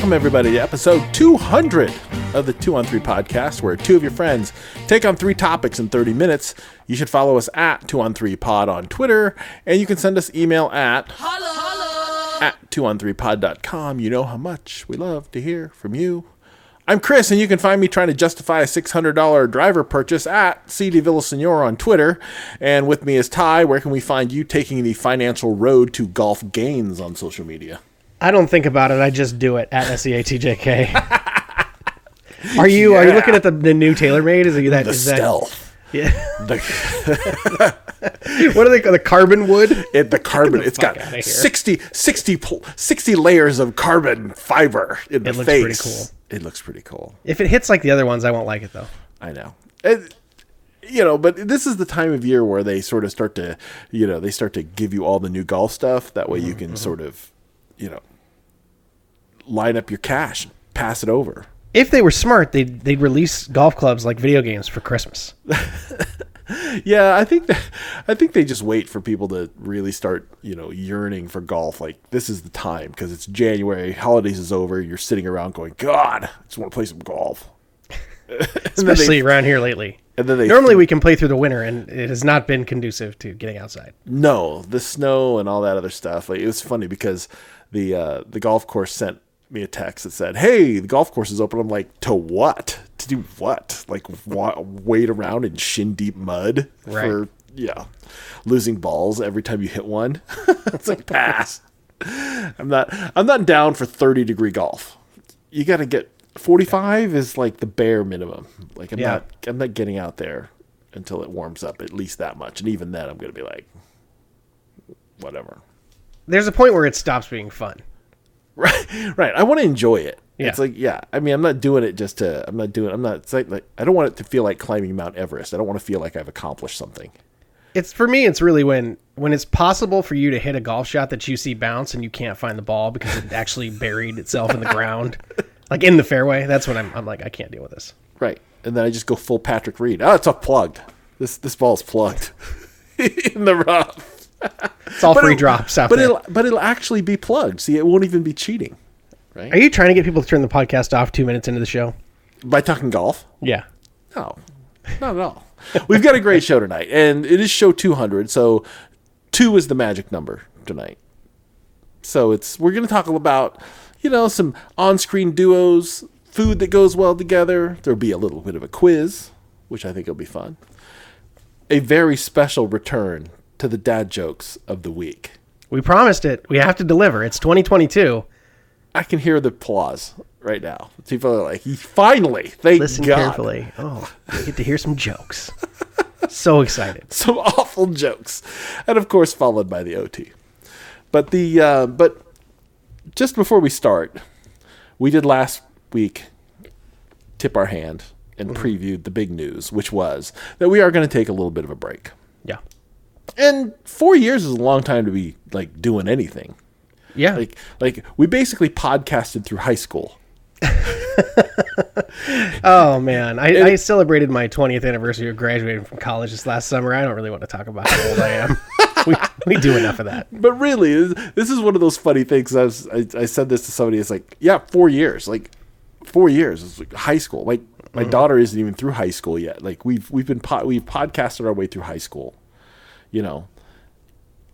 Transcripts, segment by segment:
Welcome, everybody, to episode 200 of the 2 on 3 podcast, where two of your friends take on three topics in 30 minutes. You should follow us at 2 on 3 pod on Twitter, and you can send us email at at 2on3pod.com. You know how much we love to hear from you. I'm Chris, and you can find me trying to justify a $600 driver purchase at CD Villasenor on Twitter. And with me is Ty. Where can we find you taking the financial road to golf gains on social media? I don't think about it. I just do it at SEATJK. are you are you looking at the, the new TaylorMade? Is it that The is that- stealth. yeah. The, what are they called? The carbon wood? it, the carbon. It's fuck got outta 60, 60, 60 layers of carbon fiber in the face. It looks face. pretty cool. It looks pretty cool. If it hits like the other ones, I won't like it though. I know. It, you know, but this is the time of year where they sort of start to, you know, they start to give you all the new golf stuff. That way you Mm-hmm. can sort of, you know, line up your cash, pass it over. If they were smart, they'd they'd release golf clubs like video games for Christmas. Yeah, I think that I think they just wait for people to really start, you know, yearning for golf. Like this is the time because it's January, holidays is over. You're sitting around going, God, I just want to play some golf. Then they- Especially around here lately. and then they Normally we can play through the winter, and it has not been conducive to getting outside. No, the snow and all that other stuff. Like it was funny because the uh, the golf course sent me a text that said, "Hey, the golf course is open." I'm like, "To what? To do what? Like wa- wade around in shin deep mud for yeah, losing balls every time you hit one." it's like pass. I'm not I'm not down for 30 degree golf. You got to get 45 is like the bare minimum. Like I'm Yeah. not I'm not getting out there until it warms up at least that much. And even then I'm going to be like whatever. There's a point where it stops being fun. Right. Right. I want to enjoy it. Yeah. It's like yeah, I mean I'm not doing it just to I'm not doing I'm not it's like, like I don't want it to feel like climbing Mount Everest. I don't want to feel like I've accomplished something. It's for me. It's really when when it's possible for you to hit a golf shot that you see bounce and you can't find the ball because it actually buried itself in the ground, like in the fairway. That's when I'm I'm like I can't deal with this. Right. And then I just go full Patrick Reed. Oh, it's all plugged. This this ball's plugged in the rough. It's all free it- drops out but there. it'll but it'll actually be plugged. See, it won't even be cheating. Right? Are you trying to get people to turn the podcast off two minutes into the show? By talking golf? Yeah. No, not at all. We've got a great show tonight, and it is show 200. So two is the magic number tonight. So it's we're going to talk about you know some on-screen duos, food that goes well together. There'll be a little bit of a quiz, which I think will be fun. A very special return to the dad jokes of the week. We promised it. We have to deliver. It's 2022. I can hear the applause right now. People are like, "Finally, thank Listen God." carefully. Oh, we get to hear some jokes. so excited. some awful jokes, and of course followed by the OT. But the uh, but just before we start, we did last week tip our hand and previewed the big news, which was that we are going to take a little bit of a break. Yeah. And four years is a long time to be like doing anything. Yeah. Like like we basically podcasted through high school. oh man, I, I celebrated my 20th anniversary of graduating from college this last summer. I don't really want to talk about how old I am. we, we do enough of that. But really, this- is one of those funny things. I, was, I, I said this to somebody. It's like, yeah, four years. Like, four years. It's like high school. Like, my mm-hmm. daughter isn't even through high school yet. Like, we've we've been po- we've podcasted our way through high school. You know,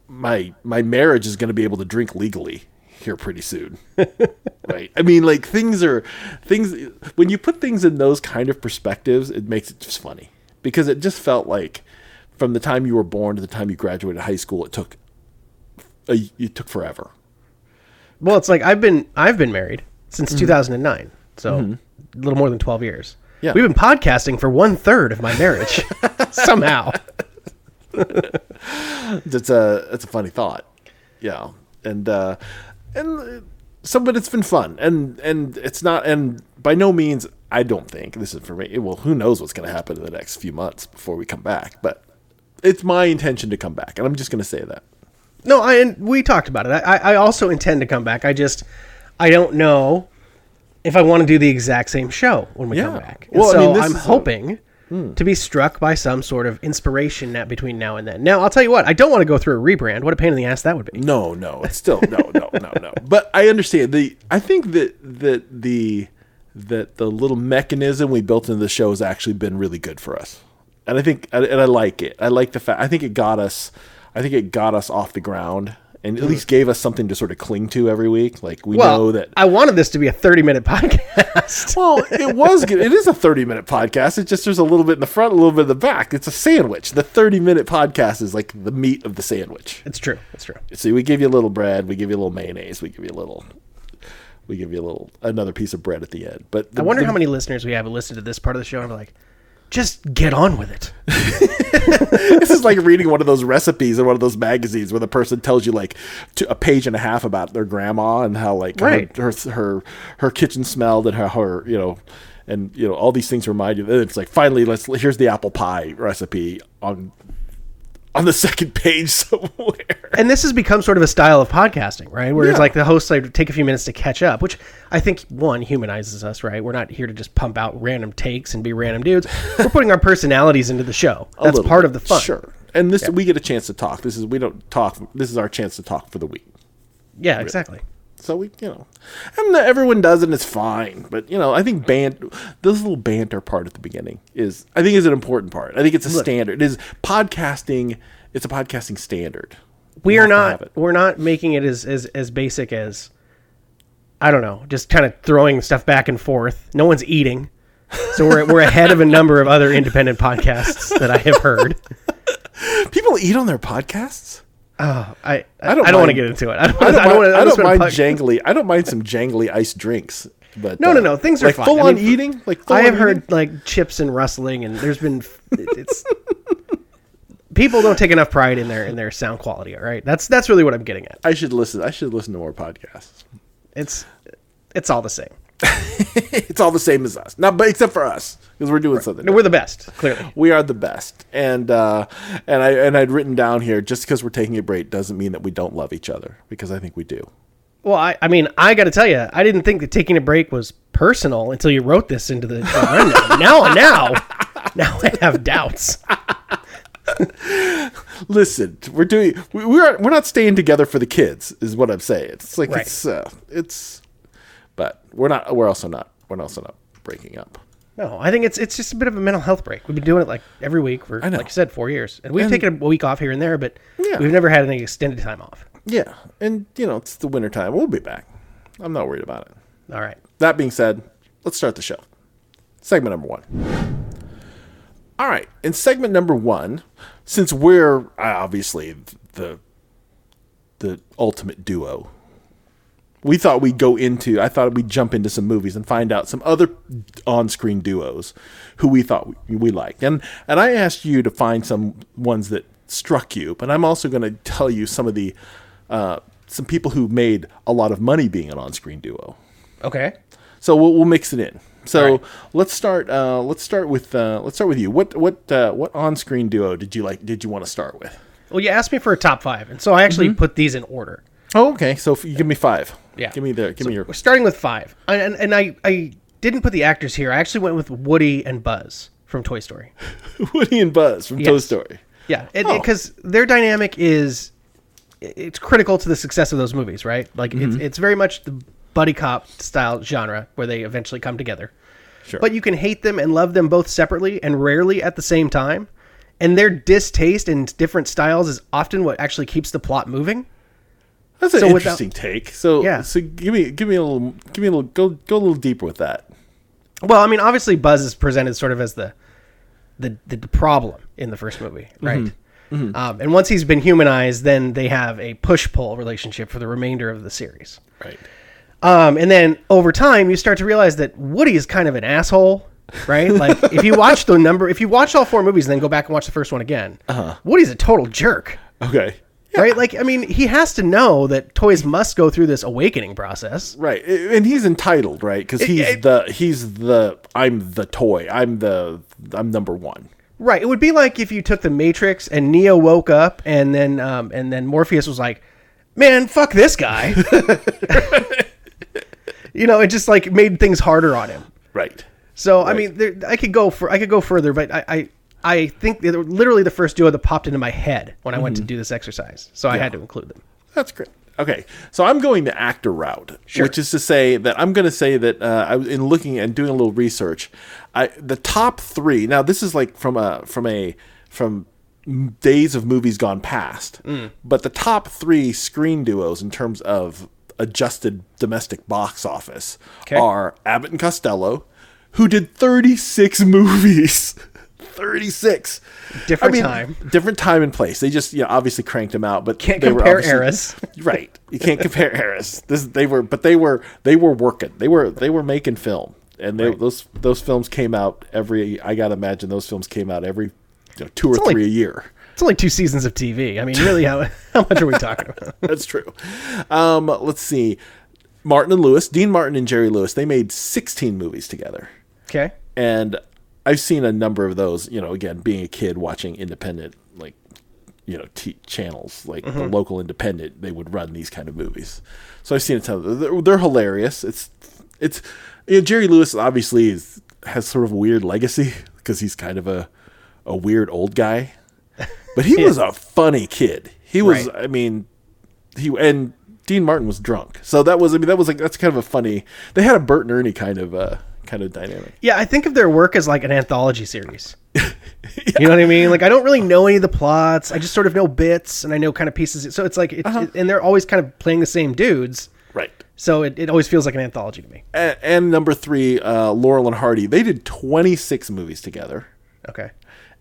my my marriage is going to be able to drink legally here pretty soon. right? I mean, like things are things when you put things in those kind of perspectives, it makes it just funny because it just felt like from the time you were born to the time you graduated high school, it took a, it took forever. Well, it's like I've been I've been married since mm-hmm. 2009, so a little more than 12 years. Yeah. We've been podcasting for one third of my marriage somehow. It's a it's a funny thought, yeah, and uh, and so but it's been fun, and and it's not, and by no means I don't think this is for me. Well, who knows what's going to happen in the next few months before we come back, but it's my intention to come back, and I'm just going to say that. No, I and we talked about it. I, I also intend to come back. I just I don't know if I want to do the exact same show when we come back. And Well, I so mean, this I'm hoping. a- hoping to be struck by some sort of inspiration net between now and then. Now, I'll tell you what, I don't want to go through a rebrand. What a pain in the ass that would be. No, no, it's still no, no, no, no. But I understand the. I think that that the that the little mechanism we built into the show has actually been really good for us, and I think and I like it. I like the fact. I think it got us. I think it got us off the ground and at least gave us something to sort of cling to every week. Like we Well, know that. I wanted this to be a 30 minute podcast. Well, it was good. It is a 30 minute podcast. It just there's a little bit in the front, a little bit in the back. It's a sandwich. The 30 minute podcast is like the meat of the sandwich. it's true. It's true. See, we give you a little bread, we give you a little mayonnaise, we give you a little, we give you a little another piece of bread at the end. But the, I wonder the- how many listeners we have who listen to this part of the show and are like, just get on with it. this is like reading one of those recipes in one of those magazines where the person tells you like to, a page and a half about their grandma and how like her- Right. her, her her kitchen smelled and how her you know and you know all these things remind you. Then it's like finally let's here's the apple pie recipe on on the second page somewhere. And this has become sort of a style of podcasting, right? Where it's like the hosts like take a few minutes to catch up, which I think one humanizes us, right? We're not here to just pump out random takes and be random dudes. We're putting our personalities into the show. That's part bit. of the fun. Sure. And this we get a chance to talk. This is we don't talk. This is our chance to talk for the week. Yeah, exactly. So we, you know, and everyone does, and it's fine. But you know, I think band, this little banter part at the beginning is, I think, is an important part. I think it's a standard. It is podcasting. It's a podcasting standard. We You are have to have not we're not making it as as as basic as I don't know, just kind of throwing stuff back and forth. No one's eating. So we're we're ahead of a number of other independent podcasts that I have heard. People eat on their podcasts. Oh, I I, I don't, don't want to get into it. I don't, I don't, I don't mind. I don't mind jangly. I don't mind some jangly iced drinks. But No, uh, no, no. Things are like fine. full on mean, eating. Like full I have heard eating? like chips and rustling, and there's been it's people don't take enough pride in their in their sound quality. All right, that's that's really what I'm getting at. I should listen. I should listen to more podcasts. It's it's all the same. it's all the same as us. Not, but except for us because we're doing something. No, we're the best, clearly. we are the best and uh and i and i'd written down here just because we're taking a break doesn't mean that we don't love each other because i think we do Well, I, I mean, I got to tell you, I didn't think that taking a break was personal until you wrote this into the, rundown. now, now, now I have doubts. listen we're doing we, we're we're not staying together for the kids is what i'm saying it's like Right. it's uh, it's we're not we're also not we're also not breaking up No, I think it's it's just a bit of a mental health break. We've been doing it like every week for, know. like you said, four years, and we've And- taken a week off here and there, but Yeah. we've never had any extended time off. yeah and you know it's the winter time we'll be back i'm not worried about it All right. that being said let's start the show segment number one all right in segment number one since we're uh, obviously the the ultimate duo we thought we'd go into i thought we'd jump into some movies and find out some other on-screen duos who we thought we, we liked and and i asked you to find some ones that struck you but i'm also going to tell you some of the uh, some people who made a lot of money being an on-screen duo Okay. so we'll, we'll mix it in. So right. let's start. Uh, let's start with. Uh, let's start with you. What what uh, what on-screen duo did you like? Did you want to start with? Well, you asked me for a top five, and so I actually Mm-hmm. put these in order. Oh, okay. So you give me five. Yeah. Give me the. Give me your. We're starting with five, and and, and I I didn't put the actors here. I actually went with Woody and Buzz from Toy Story. Woody and Buzz from Toy Story. Yeah, Oh. because their dynamic is it's critical to the success of those movies, right? Like Mm-hmm. it's it's very much the buddy cop style genre where they eventually come together. Sure. But you can hate them and love them both separately and rarely at the same time. And their distaste in different styles is often what actually keeps the plot moving. That's an so without- interesting take. So Yeah. So give me give me a little give me a little go go a little deeper with that. Well, I mean, obviously Buzz is presented sort of as the the the, the problem in the first movie, right? Um, and once he's been humanized, then they have a push pull relationship for the remainder of the series. Right. Um, and then over time, you start to realize that Woody is kind of an asshole, right? Like if you watch the number, if you watch all four movies and then go back and watch the first one again, uh-huh. Woody's a total jerk, Okay. Right? Like I mean, he has to know that toys must go through this awakening process. Right, and he's entitled, right? Because he's it- the he's the I'm the toy. I'm the I'm number one. Right. It would be like if you took the Matrix and Neo woke up and then um, and then Morpheus was like, "Man, fuck this guy." you know, it just like made things harder on him. Right. So I mean, there, I could go for I could go further, but I I, I think they're literally the first duo that popped into my head when I went to do this exercise. So I had to include them. That's great. Okay, so I'm going the actor route, which is to say that I'm going to say that uh, I was in looking and doing a little research. I the top three. Now this is like from a from a from days of movies gone past, but the top three screen duos in terms of adjusted domestic box office Okay. are Abbott and Costello, who did 36 movies. 36 Different time. different time and place. They just you know obviously cranked them out but Can't compare eras. right. You can't compare eras. This they were but they were they were working. They were they were making film. And they, those those films came out every i gotta imagine those films came out every you know, two or only- three a year. It's only two seasons of TV. I mean, really, how how much are we talking about? that's true. Um let's see. Martin and lewis dean martin and jerry lewis they made 16 movies together. Okay. and I've seen a number of those. You know, again, being a kid watching independent, like you know, t- channels like the local independent, they would run these kind of movies. So I've seen a ton. Of, they're, they're hilarious. It's it's you know, Jerry Lewis obviously is, has sort of a weird legacy because he's kind of a a weird old guy, but he was a funny kid. He was. Right. I mean, he and Dean Martin was drunk, so that was. I mean, that was like that's kind of a funny. They had a Bert and Ernie kind of uh kind of dynamic. Yeah, I think of their work as like an anthology series. You know what I mean? Like I don't really know any of the plots. I just sort of know bits and I know kind of pieces. So it's like, it, Uh-huh. it- and they're always kind of playing the same dudes. Right. So it, it always feels like an anthology to me. And, and number three, uh, Laurel and Hardy. They did 26 movies together. Okay.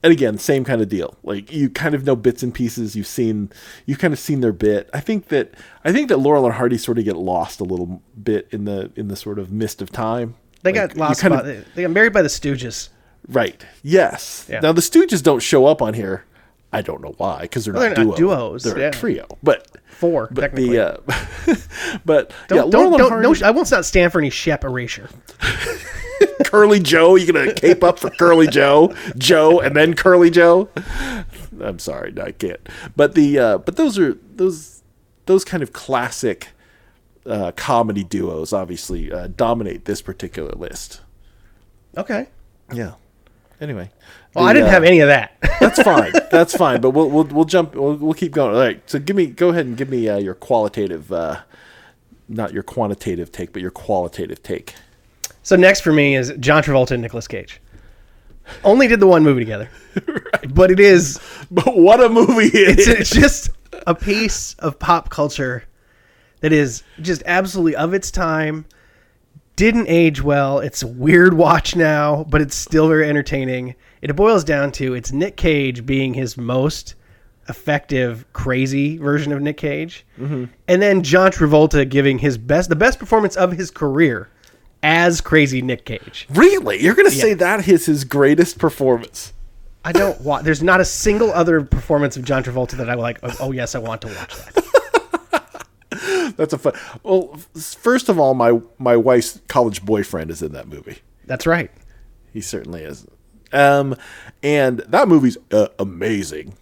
And again, same kind of deal. Like you kind of know bits and pieces. You've seen, you've kind of seen their bit. I think that, I think that Laurel and Hardy sort of get lost a little bit in the in the sort of mist of time. They Like, got lost. kind of- they got married by the Stooges. right. Yes. Yeah. Now the Stooges don't show up on here. I don't know why, because they're, Well, not they're not duo. duos, They're yeah. a trio. But Four, but technically. the uh, but Don't, yeah, don't, don't, Hardy. no, I won't not stand for any Shemp erasure. Curly Joe. You gonna cape up for Curly Joe, Joe, and then Curly Joe? I'm sorry, no, I can't. But the uh, but those are those those kind of classic uh, comedy duos. Obviously, uh, dominate this particular list. Okay. Yeah. Anyway, Well, the, I didn't uh, have any of that. That's fine. That's fine. But we'll we'll we'll jump. We'll, we'll keep going. All right. So give me. Go ahead and give me uh, your qualitative. Uh, not your quantitative take, but your qualitative take. so next for me is John Travolta and Nicolas Cage. Only did the one movie together, but it is But what a movie it it's, is. it's just a piece of pop culture that is just absolutely of its time. Didn't age well. It's a weird watch now, but it's still very entertaining. It boils down to it's Nick Cage being his most effective, crazy version of Nick Cage, mm-hmm. and then John Travolta giving his best, the best performance of his career as crazy Nick Cage. Really? You're going to say that is his greatest performance? I don't want. There's not a single other performance of John Travolta that I like. Oh, oh yes, I want to watch that. That's a fun. Well, first of all, my my wife's college boyfriend is in that movie. That's right. He certainly is. Um, and that movie's uh, amazing.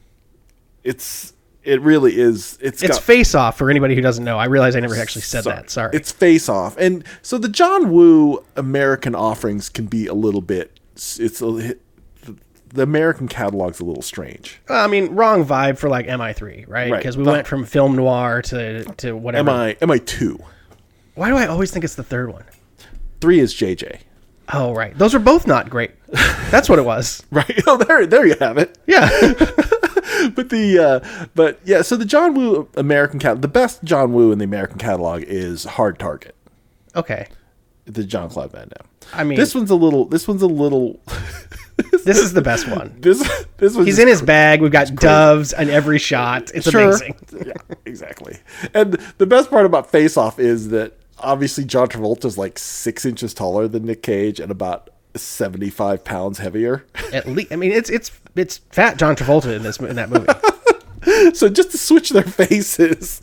It's it really is. It's It's got, Face Off for anybody who doesn't know. I realize I never actually said Sorry. that. Sorry. It's Face Off, and so the John Woo American offerings can be a little bit. It's a, the American catalog's a little strange. I mean, wrong vibe for like MI3, right? Right. Because we The- went from film noir to to whatever. Am I am I two? Why do I always think it's the third one? Three is JJ. Oh, right. Those are both not great. That's what it was. Right. Oh, there there you have it. Yeah. but the uh, but yeah, so the John Woo American cat the best John Woo in the American catalog is Hard Target, okay. the John Claude Van Damme. I mean, This one's a little. This one's a little. this is the best one. This this was He's in his bag. We've got doves on every shot. It's amazing. yeah, exactly. And the best part about Face Off is that obviously John Travolta's like six inches taller than Nick Cage and about seventy five pounds heavier. At least, I mean, it's it's it's fat John Travolta in this in that movie. so just to switch their faces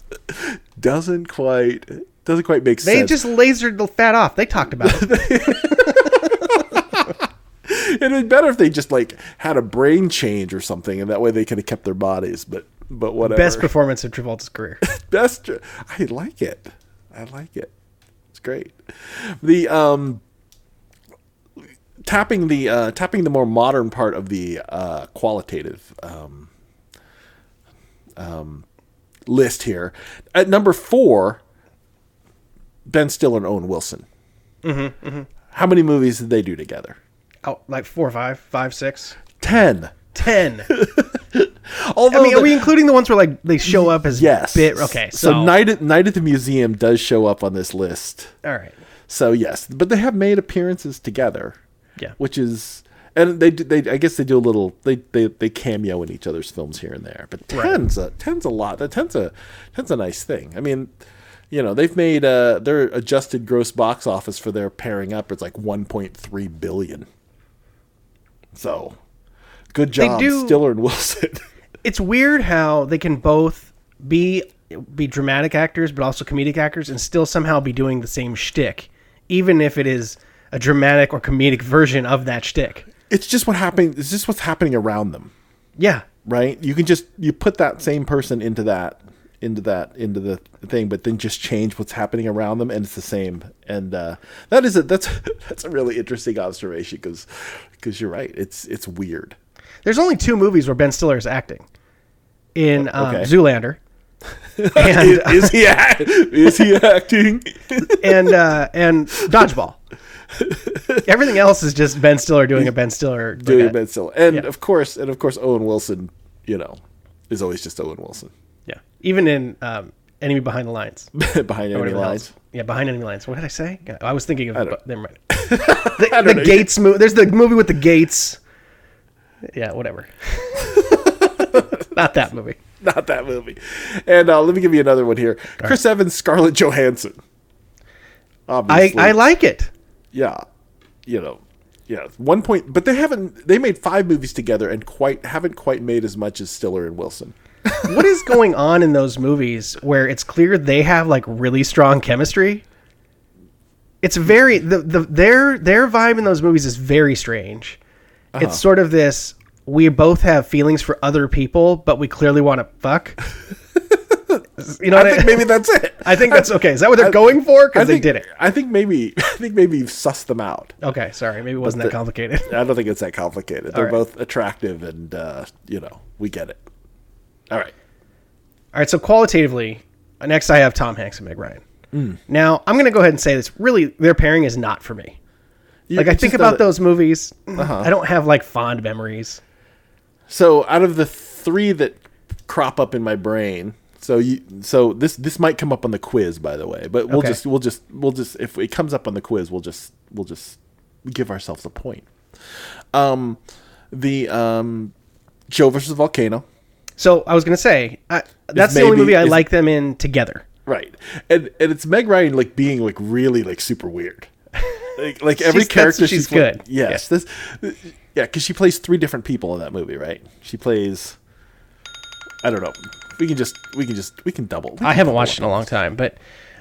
doesn't quite doesn't quite make They sense. They just lasered the fat off. They talked about it. It'd been better if they just like had a brain change or something, and that way they could have kept their bodies. But but whatever. Best performance of Travolta's career. best. I like it. I like it. It's great. The um tapping the uh, tapping the more modern part of the uh, qualitative um, um, list here. At number four, Ben Stiller and Owen Wilson. Mm-hmm, How many movies did they do together? Oh, like four or five, five, six, Ten. ten. Although I mean, the- are we including the ones where like they show up as yes, bit? Okay, So, so, Night at Night at the Museum does show up on this list. all right, So yes, but they have made appearances together. Yeah. which is and they do- they I guess they do a little they they, they cameo in each other's films here and there. But ten's a ten's a lot. That ten's a ten's a nice thing. I mean, you know they've made uh their adjusted gross box office for their pairing up is like 1.3 billion. So, good job, do- Stiller and Wilson. it's weird how they can both be be dramatic actors but also comedic actors and still somehow be doing the same shtick, even if it is a dramatic or comedic version of that shtick. it's just what happening. It's just what's happening around them. Yeah, right? You can just you put that same person into that into that into the thing, but then just change what's happening around them, and it's the same. And uh, that is a that's that's a really interesting observation because because you're right. It's it's weird. there's only two movies where Ben Stiller is acting in um, Okay. Zoolander. and is, is he act, is he acting? and uh, and dodgeball. Everything else is just Ben Stiller doing a Ben Stiller. Doing a- Ben Stiller, and yeah. of course, and of course, Owen Wilson. You know, is always just Owen Wilson Yeah, even in um, Enemy Behind the Lines. behind enemy Whatever the hell lines. Yeah, Behind Enemy Lines. What did I say? I was thinking of. don't- Never mind. the don't the know. Gates movie. There's the movie with the Gates. Yeah, whatever. Not that movie. Not that movie. And uh, let me give you another one here. Chris Evans, Scarlett Johansson. I, Obviously. I like it. yeah, you know, yeah, one point, but they haven't. They made five movies together and quite haven't quite made as much as Stiller and Wilson. What is going on in those movies where it's clear they have like really strong chemistry? It's very the, the their their vibe in those movies is very strange. Uh-huh. It's sort of this we both have feelings for other people, but we clearly want to fuck. you know what I I, think maybe that's it. I think that's okay. Is that what they're going for? I Because they think, did it. I think maybe. I think maybe you've sussed them out. Okay, sorry. Maybe it wasn't that the- complicated. I don't think it's that complicated. They're right. both attractive, and uh, you know, we get it. All right. All right, so qualitatively, next I have Tom Hanks and Meg Ryan. Mm. Now I'm going to go ahead and say this. Really, their pairing is not for me. You- Like I think about those movies, Uh-huh. I don't have like fond memories. So out of the three that crop up in my brain, so you so this this might come up on the quiz, by the way, but we'll Okay. just we'll just we'll just if it comes up on the quiz, we'll just we'll just give ourselves a point. Um, the um, Joe versus Volcano, So I was going to say I, that's the only movie I like them in together. right? And and it's Meg Ryan like being like really like super weird. Like, like every She's- character she's played- good. Yes, this yeah, because she plays three different people in that movie, right? She plays. I don't know. We can just we can just we can double. we I haven't double watched it in a long time, but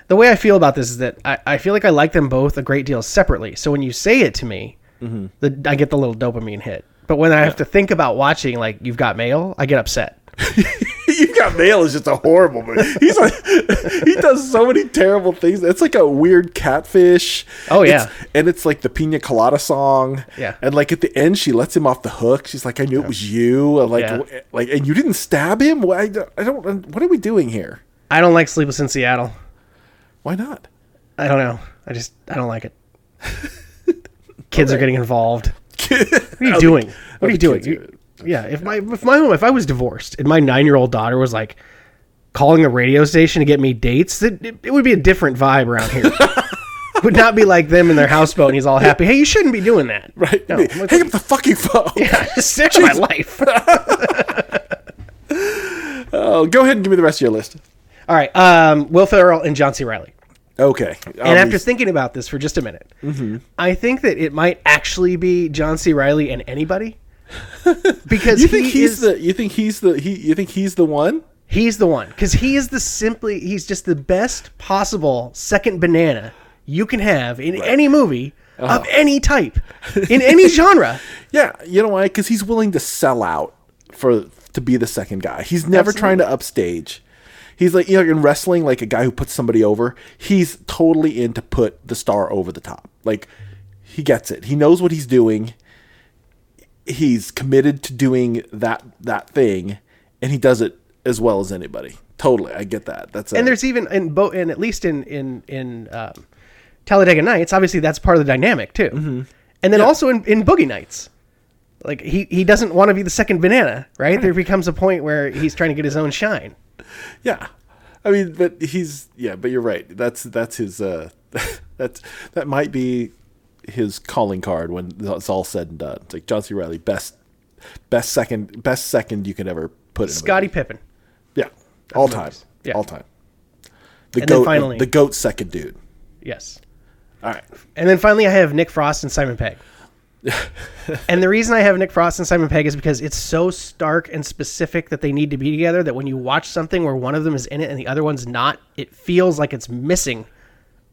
the way I feel about this is that I, I feel like I like them both a great deal separately. So when you say it to me, Mm-hmm. the, I get the little dopamine hit. But when I have to think about watching, like you've got mail, I get upset. you got mail is just a horrible movie. He's like, he does so many terrible things. It's like a weird catfish. Oh, yeah. It's- and it's like the Pina Colada song. Yeah. and like at the end, she lets him off the hook. She's like, "I knew it was you." And like, Yeah. like, and you didn't stab him. I don't. I don't what are we doing here? I don't like Sleepless in Seattle. Why not? I don't know. I just I don't like it. Kids are getting involved. What are you doing? What are you doing? Yeah, if my if my if I was divorced and my nine year old daughter was like calling the radio station to get me dates, it, it, it would be a different vibe around here. it would not be like them in their houseboat and he's all happy. Hey, you shouldn't be doing that. Right? No, Hang like- up the fucking phone. Yeah, just of my life. Oh, go ahead and give me the rest of your list. all right, um, Will Ferrell and John C. Reilly. Okay. And after thinking about this for just a minute, I think that it might actually be John C. Reilly and anybody. Because you think he he's is, the you think he's the he you think he's the one? He's the one because he is the simply he's just the best possible second banana you can have in any movie Uh-huh. of any type in any genre. Yeah, you know why? Because he's willing to sell out for to be the second guy. He's never trying to upstage. He's like you know in wrestling, like a guy who puts somebody over. He's totally in to put the star over the top. Like He gets it. He knows what he's doing. He's committed to doing that that thing, and he does it as well as anybody. Totally, I get that. That's and there's even in both, and at least in in in um, Talladega Nights, obviously that's part of the dynamic too. Mm-hmm. And then also in, in Boogie Nights, like he he doesn't want to be the second banana, right? There becomes a point where he's trying to get his own shine. yeah. I mean, but he's yeah, but you're right. That's that's his uh, that's that might be his calling card when it's all said and done. It's like John C. Reilly, best best second best second you could ever put in. Scottie Pippen. Yeah, all time. Yeah. all time. The And goat, finally- the goat second dude. Yes. All right, And then finally, I have Nick Frost and Simon Pegg. and the reason I have Nick Frost and Simon Pegg is because it's so stark and specific that they need to be together that when you watch something where one of them is in it and the other one's not, it feels like it's missing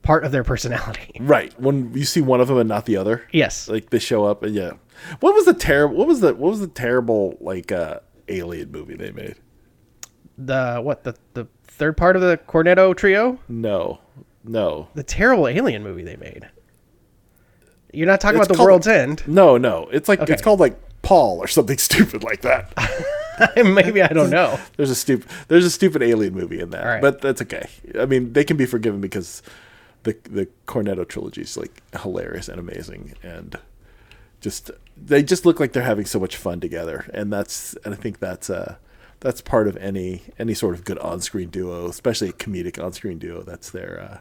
part of their personality. right. When you see one of them and not the other, Yes. like they show up and yeah. What was the terrible? What was the what was the terrible like uh alien movie they made? The what the the third part of the Cornetto trio? No, no, The terrible alien movie they made. You're not talking It's about the called- world's end. no, no. It's like Okay. it's called like Paul or something stupid like that. Maybe I don't know. There's a stupid there's a stupid alien movie in that, All right. but that's okay. I mean, they can be forgiven because the the Cornetto trilogy is like hilarious and amazing, and just they just look like they're having so much fun together, and that's and I think that's uh that's part of any any sort of good on screen duo, especially a comedic on screen duo. That's their uh,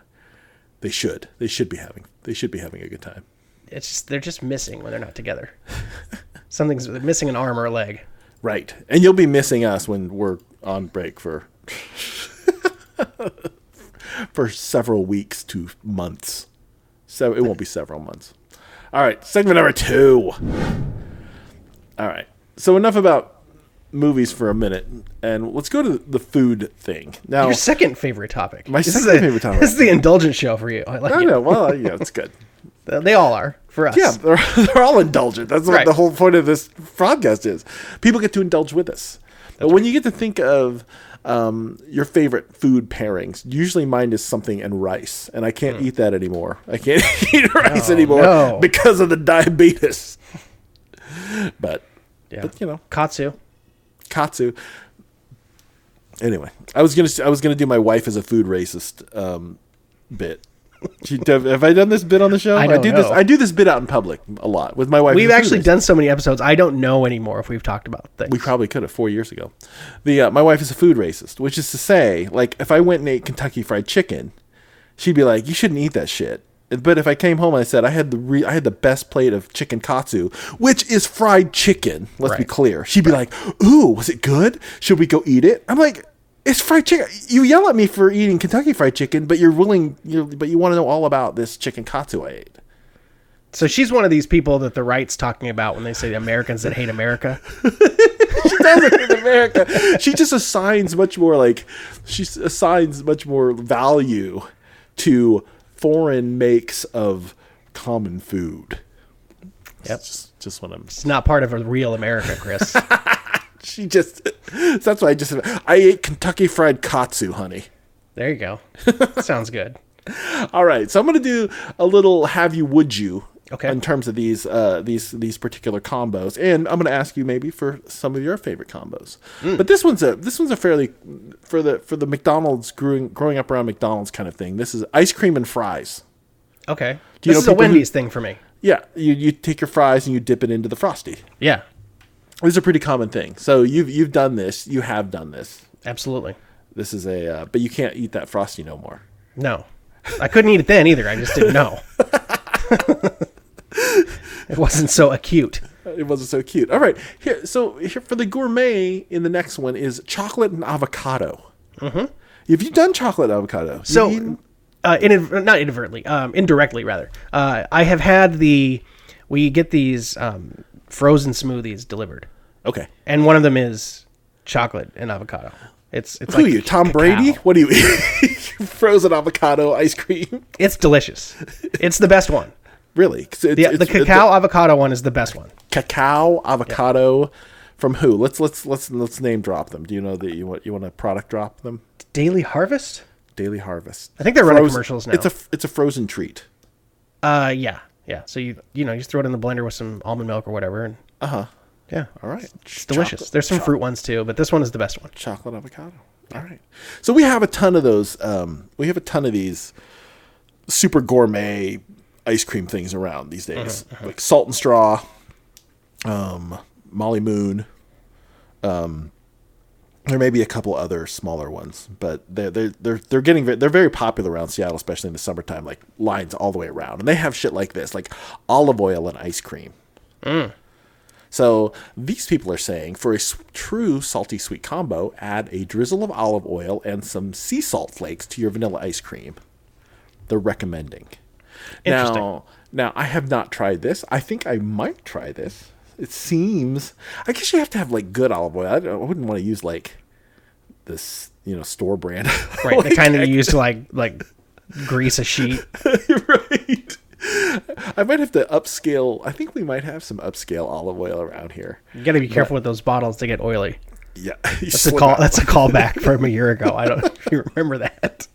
they should they should be having they should be having a good time. It's just they're just missing when they're not together. Something's they're missing an arm or a leg. Right. And you'll be missing us when we're on break for for several weeks to months. So it won't be several months. All right, segment number 2. All right. So enough about movies for a minute and let's go to the food thing. Now Your second favorite topic. My This second is a- favorite topic. This is the indulgent show for you. I like I it. know, well, yeah, it's good. They all are for us. Yeah, they're, they're all indulgent. That's what Right. the whole point of this podcast is. People get to indulge with us. but when you get to think of um, your favorite food pairings, usually mine is something and rice, and I can't eat that anymore. I can't eat rice anymore no. because of the diabetes. but, Yeah. but you know, Katsu. katsu. Anyway, I was gonna I was gonna do my wife as a food racist um, bit. Have, I done this bit on the show? I don't do this. I do this bit out in public a lot with my wife. We've as a food actually done so many episodes. I don't know anymore if we've talked about things. We probably could have four years ago. The uh, my wife is a food racist, which is to say, like if I went and ate Kentucky Fried Chicken, she'd be like, "You shouldn't eat that shit." But if I came home and I said I had the re- I had the best plate of chicken katsu, which is fried chicken. Let's be clear. She'd be like, "Ooh, was it good? Should we go eat it?" I'm like. It's fried chicken. You yell at me for eating Kentucky Fried Chicken, but you're willing, you're, but you want to know all about this chicken katsu I ate. so she's one of these people that the right's talking about when they say Americans that hate America. she doesn't in America. She just assigns much more like she assigns much more value to foreign makes of common food. Yep. Just just what I'm It's not part of a real America, Chris. she just that's why I just I ate Kentucky fried katsu, honey. there you go. Sounds good. All right, so I'm gonna do a little have you would you Okay. in terms of these uh, these these particular combos, and I'm gonna ask you maybe for some of your favorite combos. Hmm. But this one's a this one's a fairly for the for the McDonald's growing growing up around McDonald's kind of thing. This is ice cream and fries. Okay. Do you this know is a people who- Wendy's thing for me. Yeah, you you take your fries and you dip it into the frosty. Yeah, This is a pretty common thing. So you've you've done this. You have done this. absolutely. This is a uh, but you can't eat that frosty no more. No, I couldn't eat it then either. I just didn't know. it wasn't so acute. It wasn't so cute. All right, here. So here for the gourmet in the next one is chocolate and avocado. Mm-hmm. Have you done chocolate avocado? So, eaten- uh, inadver- not inadvertently, um, indirectly rather. Uh, I have had the. We get these um, frozen smoothies delivered, okay. and one of them is chocolate and avocado. It's it's Who like are you, Tom cacao. Brady? What do you eat? Frozen avocado ice cream? It's delicious. It's the best one. really? it's- The, it's- the cacao avocado one is the best one. cacao avocado from who? Let's let's let's let's name drop them. Do you know that you want you want to product drop them? Daily Harvest. Daily Harvest. I think they're running commercials now. It's a it's a frozen treat. Uh, yeah. Yeah. So you you know you just throw it in the blender with some almond milk or whatever, and Uh huh. yeah, All right. it's delicious. There's some fruit ones too, but this one is the best one. chocolate avocado. All right. So we have a ton of those. Um, we have a ton of these super gourmet ice cream things around these days, like Salt and Straw, um, Molly Moon. Um, there may be a couple other smaller ones, but they're they're they're they're getting ve- they're very popular around Seattle, especially in the summertime. Like lines all the way around, and they have shit like this, like olive oil and ice cream. Mm. So these people are saying for a s- true salty sweet combo, add a drizzle of olive oil and some sea salt flakes to your vanilla ice cream. They're recommending. Interesting. Now, now I have not tried this. I think I might try this. It seems. I guess you have to have like good olive oil. I, don't, I wouldn't want to use like this, you know, store brand. Right. the kind that you use to like like grease a sheet. right. I might have to upscale. I think we might have some upscale olive oil around here. You got to be careful with those bottles to get oily. Yeah, That's a call. That's a callback from a year ago. I don't know if you remember that.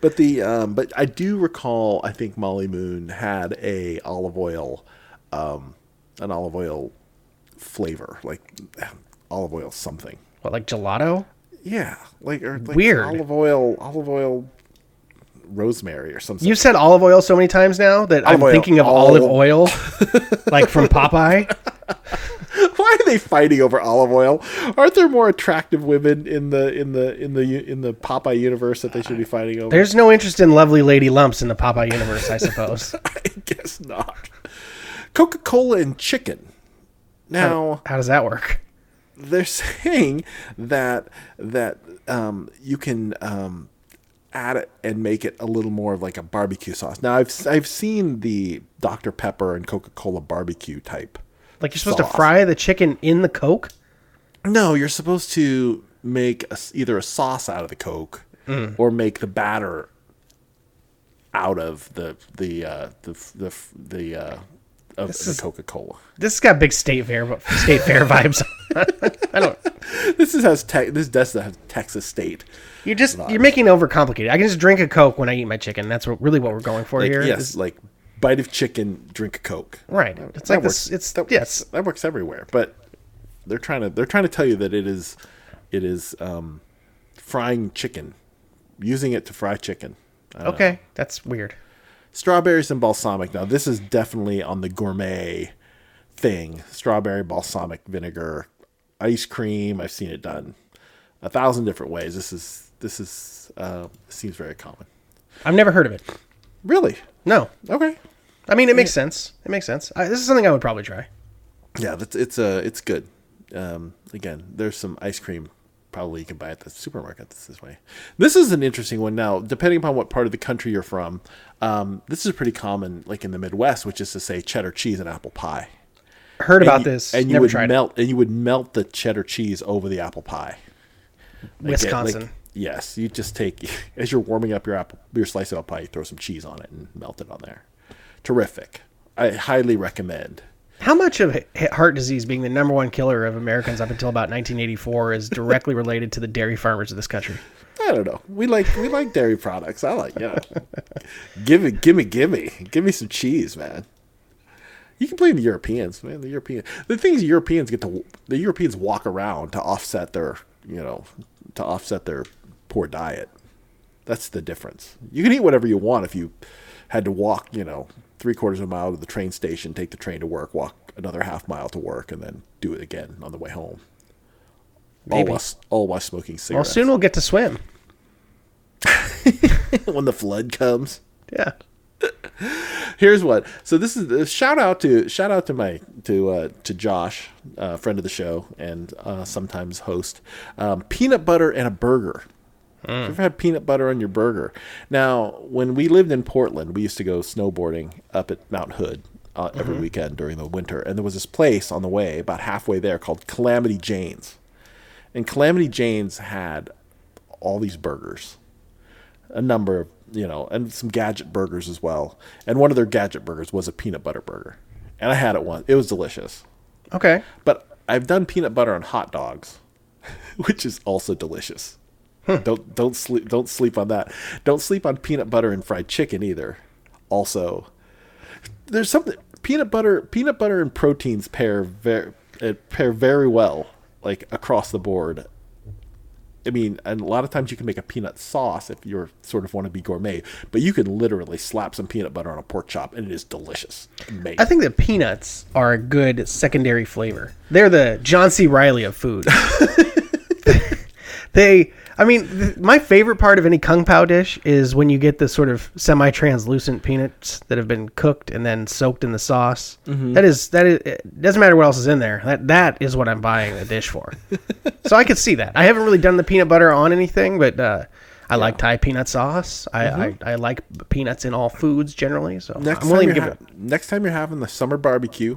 But the um, but I do recall. I think Molly Moon had a olive oil, um, an olive oil flavor, like eh, olive oil something. What like gelato? Yeah, like or like Weird. olive oil, olive oil, rosemary or something. You've said olive oil so many times now that I'm oil. thinking of Olive- olive oil, like from Popeye. Why are they fighting over olive oil? Aren't there more attractive women in the in the in the in the Popeye universe that they should be fighting over? There's no interest in lovely lady lumps in the Popeye universe, I suppose. I guess not. Coca Cola and chicken. Now. How does that work? they're saying that that um, you can um, add it and make it a little more of like a barbecue sauce. Now I've I've seen the Dr Pepper and Coca Cola barbecue type. Like you're supposed to fry the chicken in the Coke? No, you're supposed to make a either a sauce out of the Coke or make the batter out of the the uh, the the the uh, of the Coca Cola. This has got big state fair state fair vibes. I don't. This is has te- this does have Texas State. You're just you're making it overcomplicated. I can just drink a Coke when I eat my chicken. That's what, really what we're going for Like, here. yes, This- like bite of chicken, drink a Coke. right. It's That like works. this. It's that yes. works, that works everywhere. But they're trying to they're trying to tell you that it is it is um, frying chicken, using it to fry chicken. Okay, that's weird. Strawberries and balsamic. Now this is definitely on the gourmet thing. Strawberry balsamic vinegar, ice cream. I've seen it done a thousand different ways. This is this is uh, seems very common. I've never heard of it. Really? No, Okay. I mean it makes sense. It makes sense. I, this is something I would probably try. Yeah, that's it's uh it's good. Um, again, there's some ice cream probably you can buy at the supermarket this, this way. This is an interesting one now, depending upon what part of the country you're from. Um, this is pretty common, like in the Midwest, which is to say cheddar cheese and apple pie. Heard about you, this. and you never would melt and you would melt the cheddar cheese over the apple pie. Like, Wisconsin. like, yes, you just take as you're warming up your apple your slice of apple pie, you throw some cheese on it and melt it on there. Terrific. I highly recommend. How much of heart disease being the number one killer of Americans up until about 1984 is directly related to the dairy farmers of this country? I don't know. We like we like dairy products. I like yeah. give me, give me, give me, give me some cheese, man. You can blame the Europeans, man. The European, the things Europeans get to, the Europeans walk around to offset their, you know, to offset their poor diet. That's the difference. You can eat whatever you want if you had to walk, you know, three quarters of a mile to the train station, take the train to work, walk another half mile to work, and then do it again on the way home. All Maybe. while, all while smoking cigarettes. Well, soon we'll get to swim. when the flood comes. Yeah. Here's what. So this is a shout out to shout out to my to uh, to Josh, uh, friend of the show and uh, sometimes host. Um, peanut butter and a burger. You ever had peanut butter on your burger? Now, when we lived in Portland, we used to go snowboarding up at Mount Hood uh, every weekend during the winter, and there was this place on the way about halfway there called Calamity Jane's, and Calamity Jane's had all these burgers. A number of you know and some gadget burgers as well. And one of their gadget burgers was a peanut butter burger. And i had it once. It was delicious. Okay. but i've done peanut butter on hot dogs which is also delicious don't don't sleep don't sleep on that don't sleep on peanut butter and fried chicken either also there's something peanut butter peanut butter and proteins pair very pair very well like across the board. I mean, and a lot of times you can make a peanut sauce if you're sort of want to be gourmet, but you can literally slap some peanut butter on a pork chop and it is delicious. Amazing. I think that peanuts are a good secondary flavor. They're the John C. Reilly of food. they, I mean, th- my favorite part of any kung pao dish is when you get the sort of semi-translucent peanuts that have been cooked and then soaked in the sauce. That is that is it doesn't matter what else is in there. That that is what I'm buying the dish for. so I could see that. I haven't really done the peanut butter on anything, but uh, I like Thai peanut sauce. I, I, I like peanuts in all foods generally. So next I'm willing to give ha- it. next time you're having the summer barbecue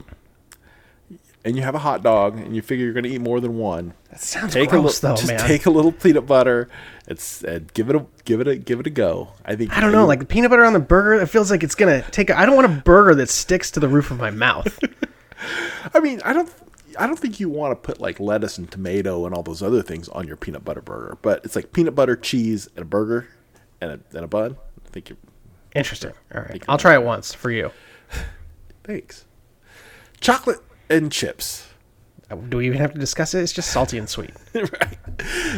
and you have a hot dog and you figure you're going to eat more than one, That sounds take gross a though, little, just man. take a little peanut butter. It's and give it a give it a give it a go. I think I don't know, like the peanut butter on the burger. It feels like it's gonna take. A, I don't want a burger that sticks to the roof of my mouth. I mean, I don't. I don't think you want to put like lettuce and tomato and all those other things on your peanut butter burger, but it's like peanut butter, cheese, and a burger, and a, and a bun. I think you're. Interesting. All right, I'll try it once for you. Thanks. Chocolate and chips. Do we even have to discuss it? It's just salty and sweet. right.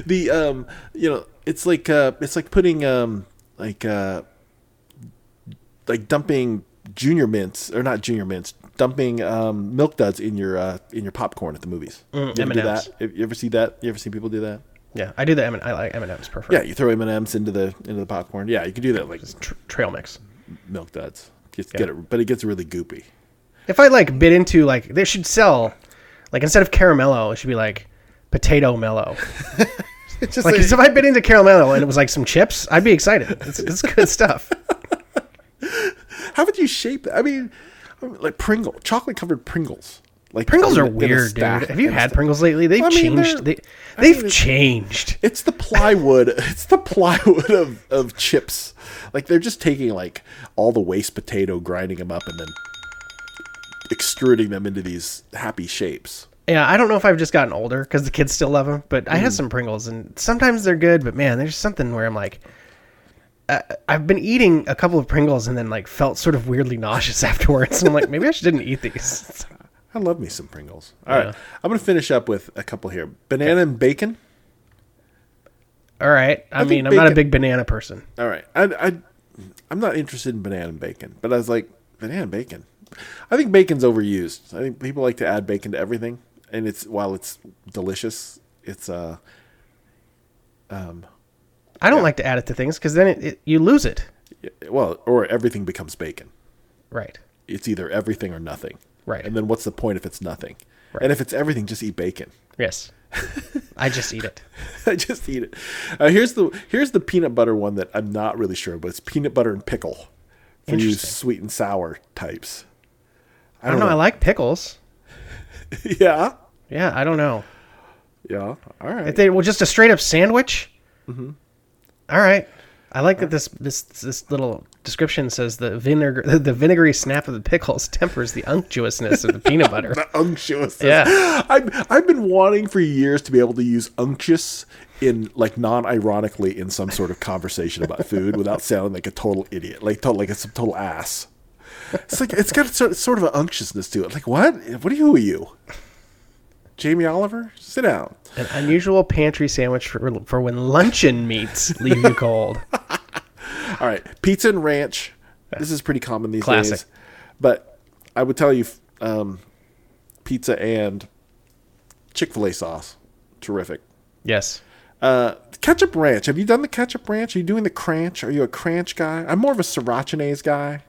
The um, you know, it's like uh, it's like putting um, like uh, like dumping junior mints or not junior mints, dumping um, milk duds in your uh, in your popcorn at the movies. you ever M&Ms. that? You ever see that? You ever see people do that? Yeah, I do the M. I like M and M's prefer. Yeah, you throw M and M's into the into the popcorn. Yeah, you can do that like Tr- trail mix. milk duds. Just get it, but it gets really goopy. If I like bit into like, they should sell like instead of caramello, it should be like potato mellow. It's just Like, like, if I bit into caramello and it was like some chips, I'd be excited. It's, it's good stuff. how would you shape it? I mean, like Pringle, chocolate covered Pringles. Like Pringles are a- in a weird, dude. Have you had. Pringles lately? They've I mean, changed. They, I they've mean, it's- changed. It's the plywood. It's the plywood of, of chips. Like they're just taking like all the waste potato, grinding them up, and then extruding them into these happy shapes. Yeah, I don't know if I've just gotten older because the kids still love them, but I had some Pringles and sometimes they're good, but man, there's something where I'm like, uh, I've been eating a couple of Pringles and then like felt sort of weirdly nauseous afterwards. And I'm like, maybe I shouldn't eat these. I love me some Pringles. All right, Yeah. I'm gonna finish up with a couple here: banana and bacon. All right. I, think mean, I'm not a big banana person. All right, I, I I'm not interested in banana and bacon, but I was like banana and bacon. I think bacon's overused. I think people like to add bacon to everything, and it's while it's delicious, it's uh I don't like to add it to things because then it, it, you lose it. well, or everything becomes bacon. Right. It's either everything or nothing. Right. And then what's the point if it's nothing? Right. And if it's everything, just eat bacon. Yes. I just eat it. I just eat it. Uh, here's the here's the peanut butter one that I'm not really sure, but it's peanut butter and pickle for you sweet and sour types. I don't know. I like pickles. yeah. Yeah, I don't know. Yeah. All right. If they were just a straight up sandwich, Mm-hmm. all right. I like that this this this little description says the vinegar the vinegary snap of the pickles tempers the unctuousness of the peanut butter. The unctuous. Yeah. I've I've been wanting for years to be able to use unctuous in like non-ironically in some sort of conversation about food without sounding like a total idiot, like total like a total ass. It's like it's got sort sort of an unctuousness to it. Like what? What are you? Who are you? Jamie Oliver? Sit down. An unusual pantry sandwich for for when luncheon meats leave you cold. All right, pizza and ranch. This is pretty common these Classic. days, but I would tell you, um, pizza and Chick Fil A sauce, terrific. Yes. Uh, ketchup ranch. Have you done the ketchup ranch? Are you doing the cranch? Are you a cranch guy? I'm more of a sriracha guy,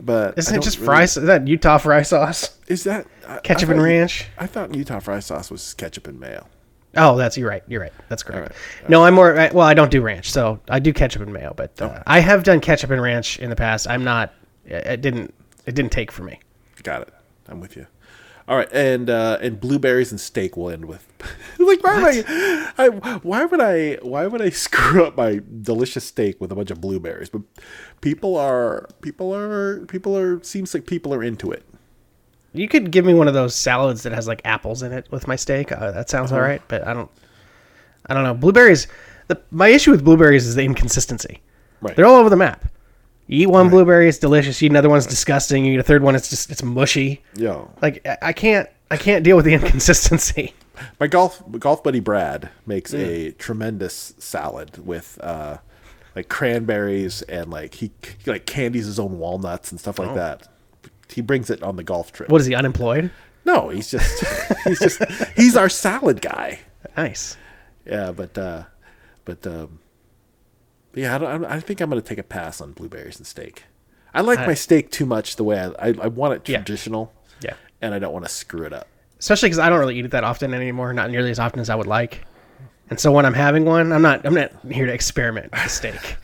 but Isn't it just really- fry? Is that Utah fry sauce? Is that I- Ketchup I and ranch? I thought Utah fry sauce was ketchup and mayo. Oh, that's you're right. You're right. That's correct. Right. No, I'm more. Well, I don't do ranch, so I do ketchup and mayo. But uh, I have done ketchup and ranch in the past. I'm not. It didn't. It didn't take for me. Got it. I'm with you. All right, and uh, and blueberries and steak will end with like why would I, I why would I why would I screw up my delicious steak with a bunch of blueberries? But people are people are people are seems like people are into it. You could give me one of those salads that has like apples in it with my steak. Uh, that sounds all right. But I don't. I don't know. Blueberries. The, my issue with blueberries is the inconsistency. Right. They're all over the map. Eat one blueberry, it's delicious. You eat another one, it's disgusting. You eat a third one, it's just it's mushy. Yeah. Like I- can't I can't deal with the inconsistency. my golf golf buddy Brad makes Mm. a tremendous salad with uh, like cranberries and like he, he like candies his own walnuts and stuff like that. He brings it on the golf trip. Oh. What is he unemployed? No, he's just he's just he's our salad guy. Nice. Yeah, but uh, but um, but yeah, I, don't, I think I'm gonna take a pass on blueberries and steak. I like my steak too much the way I I, I want it traditional. Yeah. and I don't want to screw it up. Especially because I don't really eat it that often anymore. Not nearly as often as I would like. And so when I'm having one, I'm not I'm not here to experiment with steak.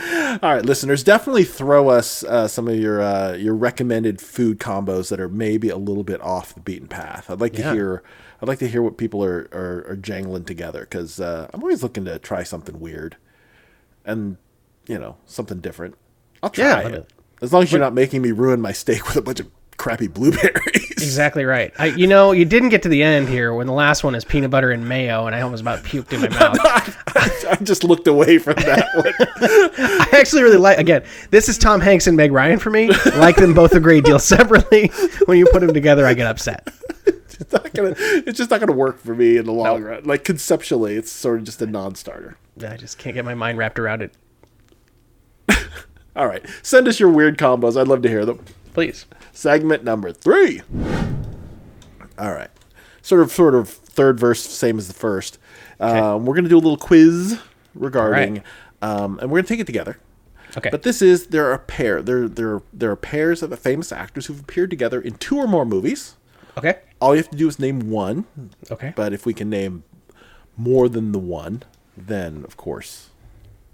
All right, listeners, definitely throw us uh, some of your uh, your recommended food combos that are maybe a little bit off the beaten path. I'd like to hear I'd like to hear what people are are, are jangling together because uh, I'm always looking to try something weird and you know something different. I'll try Yeah, it as long as you're not making me ruin my steak with a bunch of crappy blueberries. Exactly right. I, you know, you didn't get to the end here when the last one is peanut butter and mayo, and I almost about puked in my mouth. I just looked away from that one. I actually really like. Again, this is Tom Hanks and Meg Ryan for me. Like them both a great deal separately. When you put them together, I get upset. It's not gonna. It's just not gonna work for me in the long run. Like conceptually, it's sort of just a non-starter. I just can't get my mind wrapped around it. All right, send us your weird combos. I'd love to hear them. Please. Segment number three. All right, sort of, sort of third verse, same as the first. Um, we're gonna do a little quiz regarding, um, and we're gonna take it together. Okay. But this is there are a pair. There there there are pairs of famous actors who've appeared together in two or more movies. okay. All you have to do is name one. Okay. But if we can name more than the one, then of course,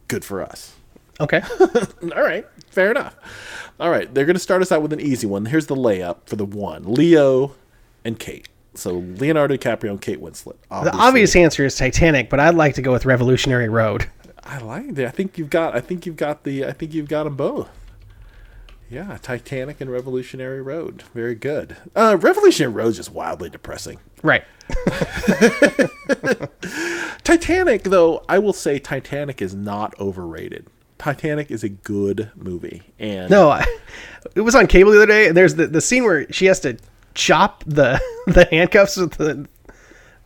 good for us. Okay. All right, fair enough. All right, they're going to start us out with an easy one. Here's the layup for the one: Leo and Kate. So Leonardo DiCaprio and Kate Winslet. The obvious answer is Titanic, but I'd like to go with Revolutionary Road. I like it. I think you've got. I think you've got the. I think you've got them both. Yeah, Titanic and Revolutionary Road. Very good. Uh, Revolutionary Road is just wildly depressing. Right. Titanic, though, I will say Titanic is not overrated. Titanic is a good movie, and No, I, it was on cable the other day, and there's the, the scene where she has to chop the the handcuffs with the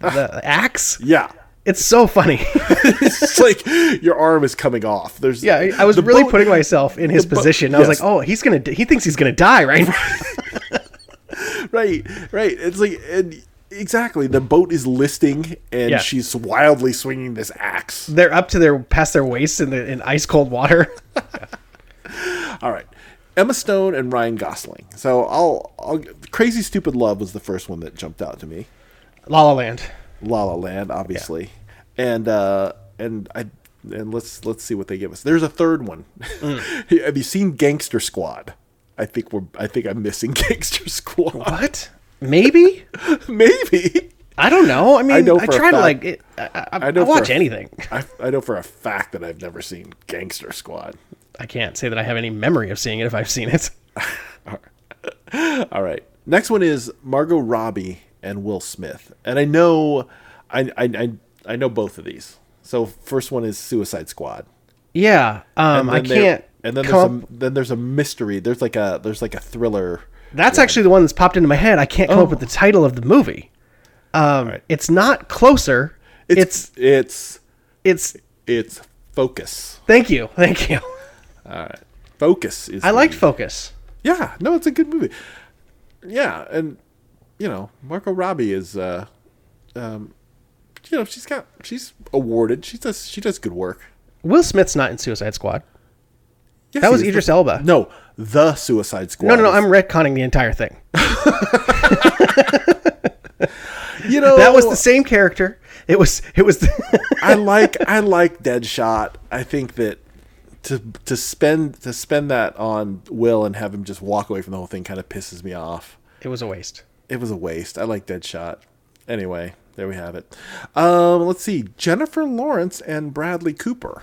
the axe. yeah, It's so funny. it's like your arm is coming off. There's yeah, I- was really boat- putting myself in his boat- position. I was like, oh, he's gonna, he thinks he's gonna die, right? right, right. It's like and exactly the boat is listing, and Yeah. she's wildly swinging this axe. They're up to their past their waists in the in ice cold water. All right. Emma Stone and Ryan Gosling. So I'll, I'll Crazy Stupid Love was the first one that jumped out to me. La La Land. La La Land, obviously, and uh, and I and let's let's see what they give us. There's a third one. Mm. Have you seen Gangster Squad? I think we're I think I'm missing Gangster Squad. What? Maybe. Maybe. I don't know. I mean, I, know a try to like. It, I, I, I, know I watch a- anything. I, I know for a fact that I've never seen Gangster Squad. I can't say that I have any memory of seeing it if I've seen it. All right. Next one is Margot Robbie and Will Smith, and I know, I I I, I know both of these. So first one is Suicide Squad. Yeah. Um, I can't. And then there's a then there's a mystery. There's like a there's like a thriller. That's actually the one that's popped into my head. I can't come up with the title of the movie. Um, right. It's not closer. It's It's it's it's. it's Focus. Thank you, thank you. All right. Focus is. I liked Focus. Yeah. No, it's a good movie. Yeah, and you know, Margot Robbie is. uh um, you know, she's got she's awarded. She does she does good work. Will Smith's not in Suicide Squad. Yes, That was is. Idris Elba. No, the Suicide Squad. No, no, no. I'm retconning the entire thing. You know, That was the same character. It was. It was. I like I like Deadshot. I think that to to spend to spend that on Will and have him just walk away from the whole thing kind of pisses me off. it was a waste. It was a waste. I like Deadshot. Anyway, there we have it. Um, let's see, Jennifer Lawrence and Bradley Cooper.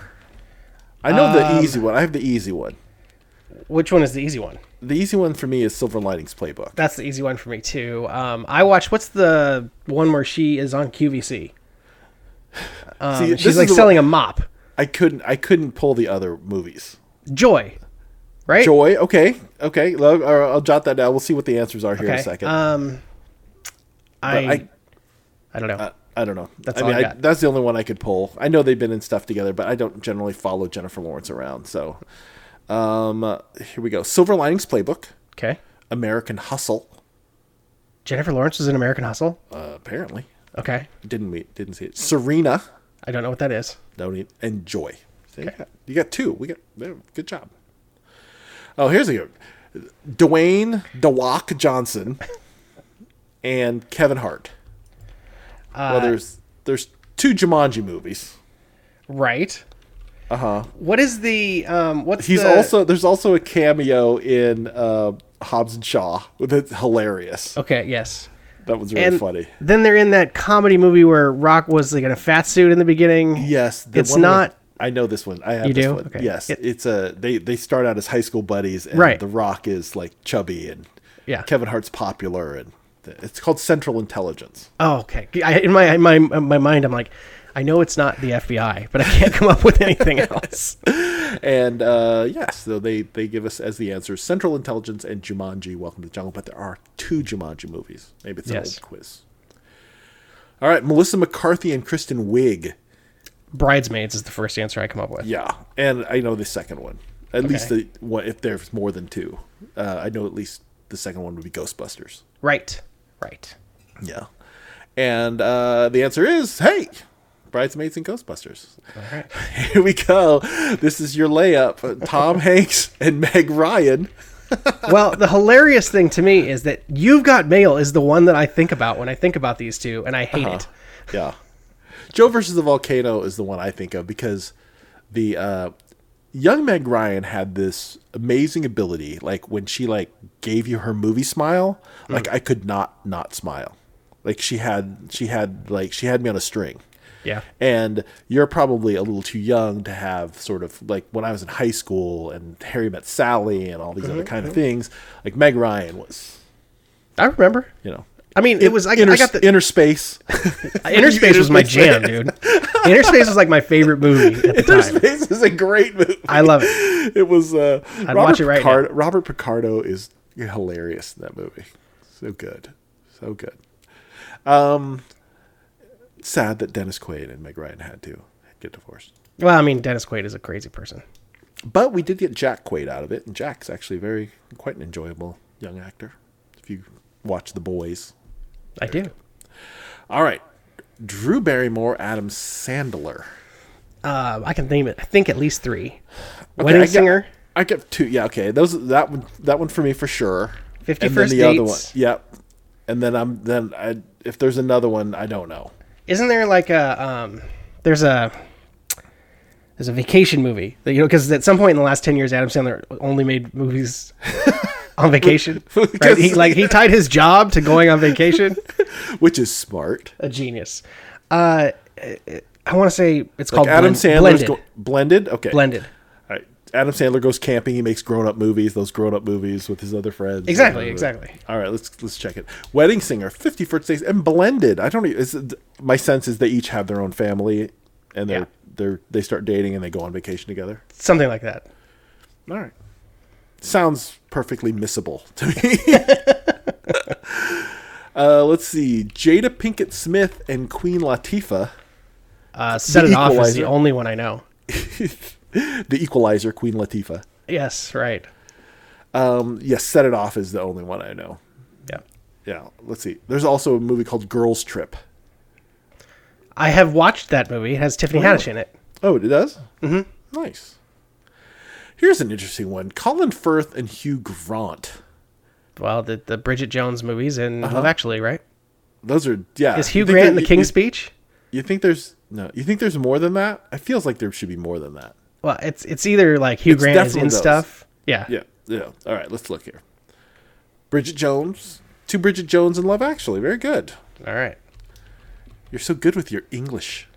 I know Um, the easy one. I have the easy one. Which one is the easy one? The easy one for me is Silver Linings Playbook. That's the easy one for me too. Um, I watched. What's the one where she is on QVC? Um, See, she's like selling a mop. I couldn't I couldn't pull the other movies. Joy. Right? Joy. Okay. Okay. I'll, I'll jot that down. We'll see what the answers are here in a Okay. second. Um, I, I- I don't know. I, I don't know. That's I all mean, I that's the only one I could pull. I know they've been in stuff together, but I don't generally follow Jennifer Lawrence around. So, um, uh, here we go. Silver Linings Playbook, okay. American Hustle. Jennifer Lawrence was in American Hustle. Uh, apparently, Okay. didn't we? Didn't see it. Serena. I don't know what that is. Don't need and Joy. So you, Okay. got, you got two. We got good job. Oh, here's a good. Dwayne Dewok Johnson and Kevin Hart. Uh, well, there's there's two Jumanji movies. Right. Uh huh. What is the um? What's He's the- also there's also a cameo in uh, Hobbs and Shaw. It's hilarious. okay. Yes. That was really And funny. then they're in that comedy movie where Rock was like in a fat suit in the beginning. Yes, the It's not- I know this one. I have You this do? one. Okay. Yes, It- it's a they they start out as high school buddies, and Right. The Rock is like chubby, and Yeah. Kevin Hart's popular, and it's called Central Intelligence. Oh, okay. I, in my in my in my mind, I'm like, I know it's not the FBI, but I can't come up with anything else. And uh, yes, so they they give us as the answers Central Intelligence and Jumanji: Welcome to the Jungle. But there are two Jumanji movies. Maybe it's an Yes. old quiz. All right, Melissa McCarthy and Kristen Wiig. Bridesmaids is the first answer I come up with. Yeah, and I know the second one. At least the what if there's more than two. Uh, I know at least the second one would be Ghostbusters. Right. Right. Yeah, and uh, the answer is hey, Bridesmaids and Ghostbusters. All right. Here we go. This is your layup. Tom Hanks and Meg Ryan. well, the hilarious thing to me is that You've Got Mail is the one that I think about when I think about these two, and I hate it. Yeah, Joe versus the volcano is the one I think of because the uh, young Meg Ryan had this amazing ability. Like when she like gave you her movie smile, hmm. like I could not not smile. Like she had she had like she had me on a string. Yeah. And you're probably a little too young to have sort of like when I was in high school and Harry Met Sally and all these other mm-hmm, kind of mm-hmm. things. Like Meg Ryan was, I remember. you know, I mean, it was I, inner, I got the inner space. Inner Space was my jam, dude. Inner Space was like my favorite movie at the Inner time. Space is a great movie. I love it. It was uh, Robert watch it right now. Picardo, Robert Picardo is hilarious in that movie. So good, so good. Um, sad that Dennis Quaid and Meg Ryan had to get divorced. Well, I mean, Dennis Quaid is a crazy person. But we did get Jack Quaid out of it, and Jack's actually very quite an enjoyable young actor. If you watch The Boys. I do. All right, Drew Barrymore, Adam Sandler. Uh, I can name it. I think at least three. Okay, Wedding I Singer. I get two. Yeah, okay. Those that one that one for me for sure. 50 and then First the other one. Yep. And then I'm then I if there's another one I don't know. Isn't there like a um? There's a there's a vacation movie that you know because at some point in the last ten years, Adam Sandler only made movies on vacation. right? He like he tied his job to going on vacation. Which is smart. A genius. Uh, I want to say it's called Adam Blend- Sandler's Blended. go- blended. Okay. Blended. All right. Adam Sandler goes camping. He makes grown up movies. Those grown up movies with his other friends. Exactly, exactly. All right. Let's let's check it. Wedding Singer, Fifty First Dates, and Blended. I don't. e- it, my sense is they each have their own family, and they're Yeah. they're they start dating and they go on vacation together. Something like that. All right. Sounds perfectly missable to me. uh, let's see. Jada Pinkett Smith and Queen Latifah. Uh, Set It Off is the only one I know. the Equalizer, Queen Latifah. Yes, right. Um, yes, Set It Off is the only one I know. Yeah. Yeah, let's see. There's also a movie called Girls Trip. I have watched that movie. It has Tiffany Haddish in it. Oh, it does? Mm-hmm. Nice. Here's an interesting one. Colin Firth and Hugh Grant. Well, the the Bridget Jones movies and Uh-huh. Love Actually, right? Those are yeah. Is Hugh Grant in the you- King's you, Speech? You think there's no? You think there's more than that? It feels like there should be more than that. Well, it's it's either like Hugh It's Grant is in those. stuff. Yeah. Yeah, yeah. All right, let's look here. Bridget Jones, two Bridget Jones in Love Actually. Very good. All right. You're so good with your English,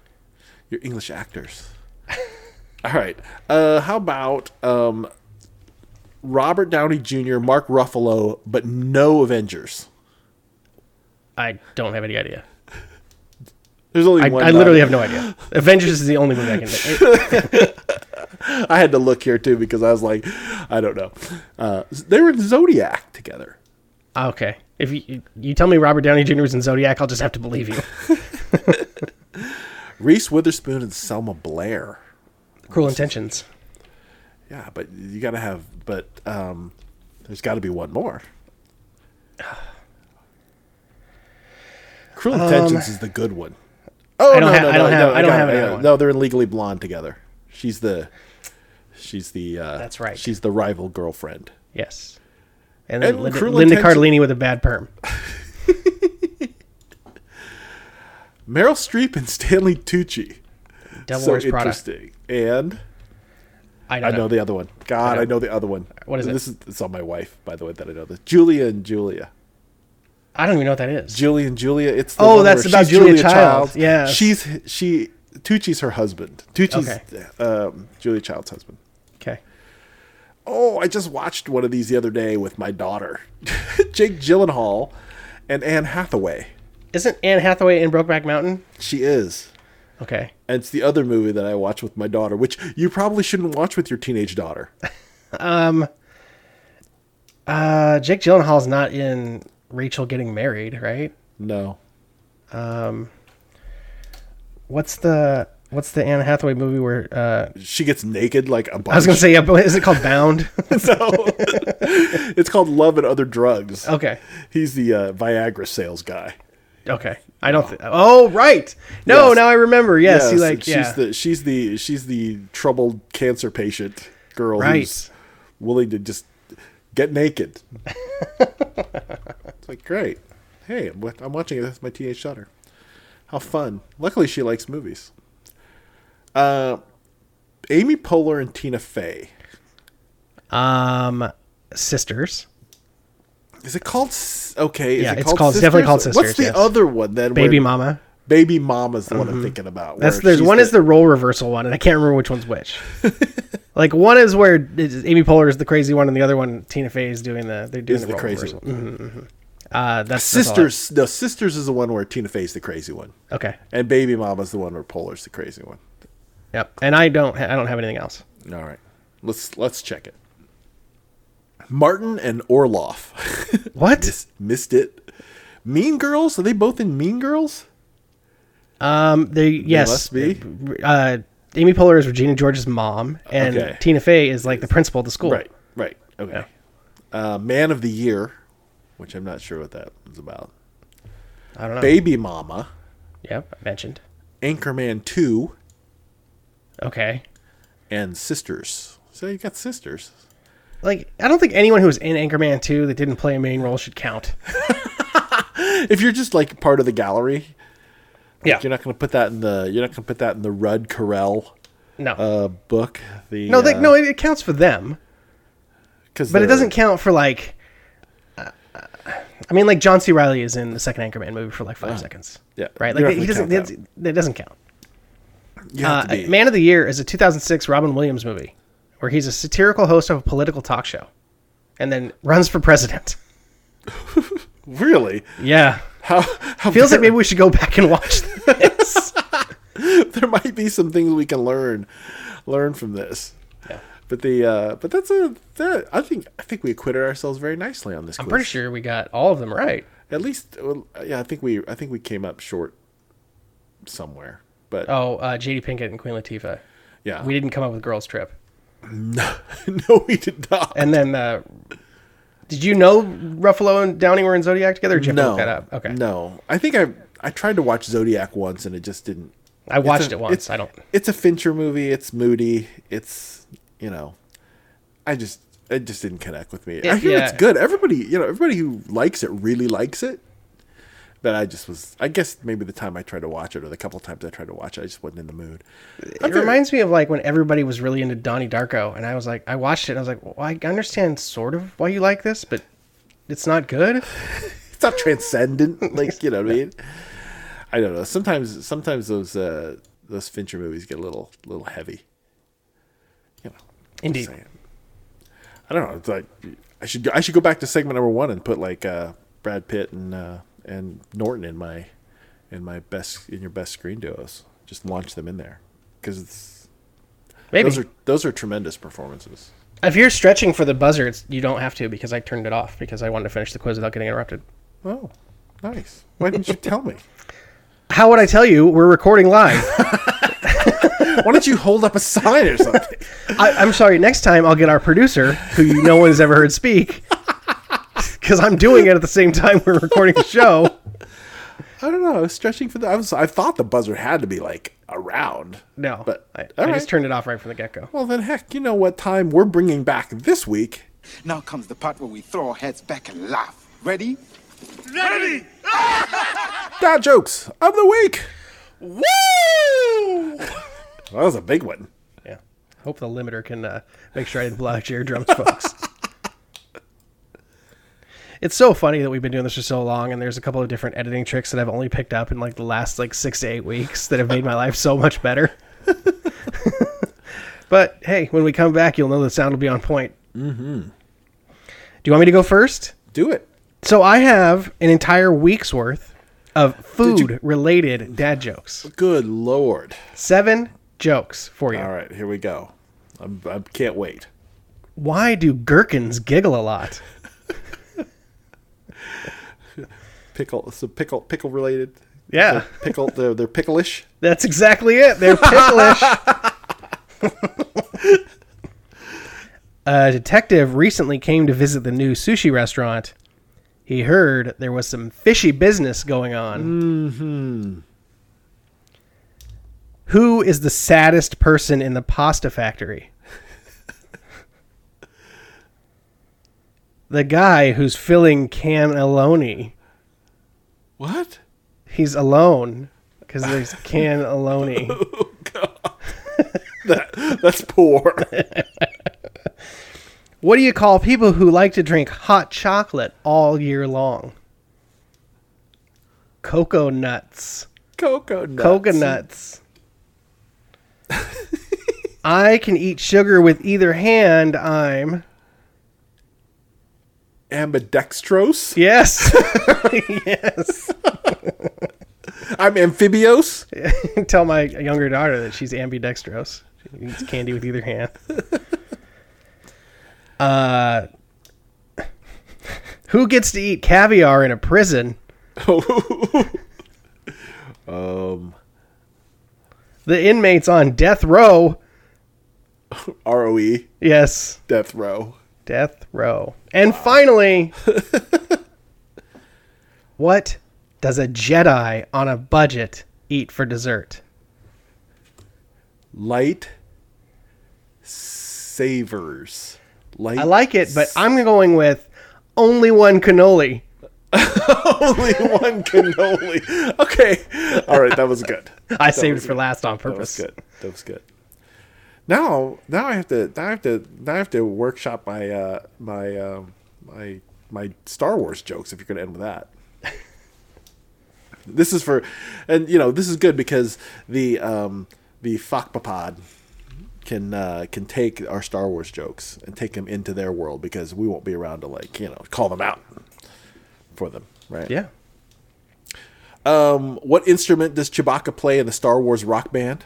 your English actors. All right. Uh, how about um, Robert Downey Jr., Mark Ruffalo, but no Avengers? I don't have any idea. There's only I, one. I literally have no idea. Avengers is the only movie I can. It, I had to look here too because I was like, I don't know. Uh, they were in Zodiac together. Okay. If you you tell me Robert Downey Jr. was in Zodiac, I'll just have to believe you. Reese Witherspoon and Selma Blair. Cruel Intentions. Yeah, but you got to have. But um, there's got to be one more. Cruel Intentions is the good one. Oh Um, I don't ha- I don't have- I don't have it, another one. No, they're in Legally Blonde together. She's the. She's the. Uh, That's right. She's the rival girlfriend. Yes. And then And Linda, Linda Cardellini with a bad perm. Meryl Streep and Stanley Tucci. So interesting. And I I know know. the other one. God, I I know. know the other one. What is it? This is it's on my wife, by the way, that I know this. Julia and Julia. I don't even know what that is. Julie and Julia. It's the Oh, one that's about she's Julia Child. Yes. she's she. Tucci's her husband. Tucci's Okay. um, Julia Child's husband. Okay. Oh, I just watched one of these the other day with my daughter, Jake Gyllenhaal, and Anne Hathaway. Isn't Anne Hathaway in Brokeback Mountain? She is. Okay. And it's the other movie that I watch with my daughter, which you probably shouldn't watch with your teenage daughter. um, Uh, Jake Gyllenhaal's not in Rachel Getting Married, right? No. Um, What's the What's the Anne Hathaway movie where uh, She gets naked like a bunch. I was gonna say? Yeah, but is it called Bound? no. it's called Love and Other Drugs. okay. He's the uh, Viagra sales guy. Okay. I don't. Th- oh, right. No, Yes. now I remember. Yes, he like she's yeah. the she's the she's the troubled cancer patient girl Right. who's willing to just get naked. it's like great. Hey, I'm, I'm watching it with my teenage daughter. How fun! Luckily, she likes movies. Uh, Amy Poehler and Tina Fey. um, sisters. Is it called? Okay, is Yeah, it it's called called- it's definitely called Sisters? What's the yes. other one then? Baby Mama. Baby Mama's the one I'm mm-hmm. thinking about. That's there's one is the- the role reversal one, and I can't remember which one's which. like one is where Amy Poehler is the crazy one, and the other one Tina Fey is doing the they're doing the, the role crazy reversal. one. Mm-hmm, mm-hmm. Uh, that's that's all I- Sisters. No, Sisters is the one where Tina Fey's the crazy one. okay. And Baby Mama's the one where Poehler's the crazy one. Yep. And I don't ha- I don't have anything else. All right, let's let's check it. Martin and Orloff. What? Miss- missed it. Mean Girls? Are they both in Mean Girls? Um. They yes. must be. Uh, Amy Poehler is Regina George's mom, and Okay. Tina Fey is like the principal of the school. Right. Right. Okay. Uh, Man of the Year, which I'm not sure what that was about. I don't know. Baby Mama, Yep. I mentioned. Anchorman Two, Okay. and Sisters. So you got Sisters. Like I don't think anyone who was in Anchorman 2 that didn't play a main role should count. If you're just like part of the gallery, Yeah. you're not going to put that in the you're not going to put that in the Rudd Carell No. uh, book. The no, they, uh, no, it, it counts for them. 'cause But it doesn't count for like. uh, I mean, like John C. Reilly is in the second Anchorman movie for like five seconds. Yeah, right. Like he doesn't. It's, it doesn't count. Uh. Man of the Year is a 2006 Robin Williams movie, where he's a satirical host of a political talk show, and then runs for president. really? Yeah, How, how feels like maybe we should go back and watch this. there might be some things we can learn learn from this. Yeah. But the uh, but that's a that, I think I think we acquitted ourselves very nicely on this. I'm pretty sure we got all of them right. At least, well, yeah, I think we I think we came up short somewhere. But Oh, uh, Jada Pinkett and Queen Latifah. yeah, We didn't come up with Girls Trip. No, no, we did not. And then, uh, did you know Ruffalo and Downey were in Zodiac together? Did you no, that up? Okay, no. I think I I tried to watch Zodiac once and it just didn't. I watched a- it once. it's- I don't. It's a Fincher movie. It's moody. It's you know, I just it just didn't connect with me. I It- hear yeah. it's good. Everybody you know everybody who likes it really likes it. But I just was. I guess maybe the time I tried to watch it, or the couple times I tried to watch it, I just wasn't in the mood. It reminds me of like when everybody was really into Donnie Darko, and I was like, I watched it, and I was like, well, I understand sort of why you like this, but it's not good. It's not transcendent, like you know what I mean. I don't know. Sometimes, sometimes those uh, those Fincher movies get a little little heavy. You know. Indeed. I don't know. It's like I should go, I should go back to segment number one and put like uh, Brad Pitt and uh, and Norton in my in my best in your best screen duos. Just launch them in there because. Those are those are tremendous performances. If you're stretching for the buzzer, it's, you don't have to because I turned it off because I wanted to finish the quiz without getting interrupted. Oh, nice. Why didn't you tell me? How would I tell you? We're recording live. Why don't you hold up a sign or something? I, I'm sorry. Next time, I'll get our producer, who you no one's ever heard speak, because I'm doing it at the same time we're recording the show. I don't know. I was stretching for the. I was. I thought the buzzer had to be like around. No, But, I, I right. just turned it off right from the get go. Well, then, heck, you know what time we're bringing back this week? Now comes the part where we throw our heads back and laugh. Ready? Ready! Dad jokes of the week. Woo! That was a big one. Yeah. Hope the limiter can uh, make sure I didn't blow out your eardrums, folks. It's so funny that we've been doing this for so long, and there's a couple of different editing tricks that I've only picked up in like the last like six to eight weeks that have made my life so much better. but hey, when we come back, you'll know the sound will be on point. Mm-hmm. Do you want me to go first? Do it. So I have an entire week's worth of you- food-related dad jokes. Good lord. Seven jokes for you. All right, here we go. I'm, I can't wait. Why do gherkins giggle a lot? Pickle. So pickle. Pickle related. Yeah. They're pickle. They're, they're pickleish. That's exactly it. They're picklish. a detective recently came to visit the new sushi restaurant. He heard there was some fishy business going on. Mm-hmm. Who is the saddest person in the pasta factory? The guy who's filling cannelloni. What? He's alone because there's cannelloni. Oh, that, that's poor. What do you call people who like to drink hot chocolate all year long? Cocoa nuts. Cocoa nuts. Coconuts. I can eat sugar with either hand. I'm. Ambidextrose. Yes. yes. I'm amphibious. Tell my younger daughter that she's ambidextrous. She eats candy with either hand. Uh, who gets to eat caviar in a prison? Um, The inmates on death row. ROE. Yes, Death row. Death row. And finally, what does a Jedi on a budget eat for dessert? Light savers. Light. I like it, but I'm going with only one cannoli. only one cannoli. Okay. All right. That was good. I saved it for good. last on purpose. That was good. That was good. Now, now I have to, now I have to, now I have to workshop my, uh, my, um, my, my Star Wars jokes. If you're going to end with that. this is for, and you know, this is good because the, um, the Fakpapod can uh, can take our Star Wars jokes and take them into their world because we won't be around to like you know call them out for them, right? Yeah. Um, what instrument does Chewbacca play in the Star Wars rock band?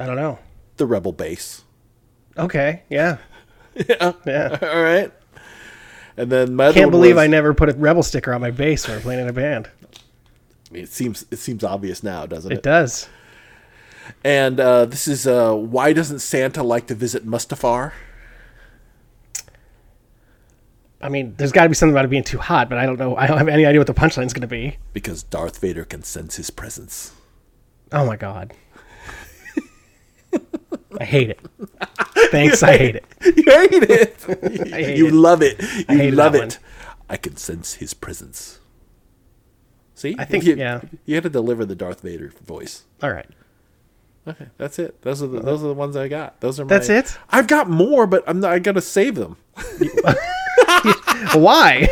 I don't know. The rebel base. Okay. Yeah. Yeah. Yeah. All right. And then my Can't one believe was- I never put a rebel sticker on my bass when I'm playing in a band. I mean, it seems it seems obvious now, doesn't it? It does. And uh, this is uh, why doesn't Santa like to visit Mustafar? I mean, there's got to be something about it being too hot, but I don't know. I don't have any idea what the punchline's going to be. Because Darth Vader can sense his presence. Oh my god. I hate it. Thanks, I hate it. You hate it. Hate you it. love it. You love it. I can sense his presence. See, I think- you, yeah. you had to deliver the Darth Vader voice. All right. Okay, that's it. Those are the those are the ones I got. Those are my, That's it? I've got more, but I'm not, I gotta save them Why?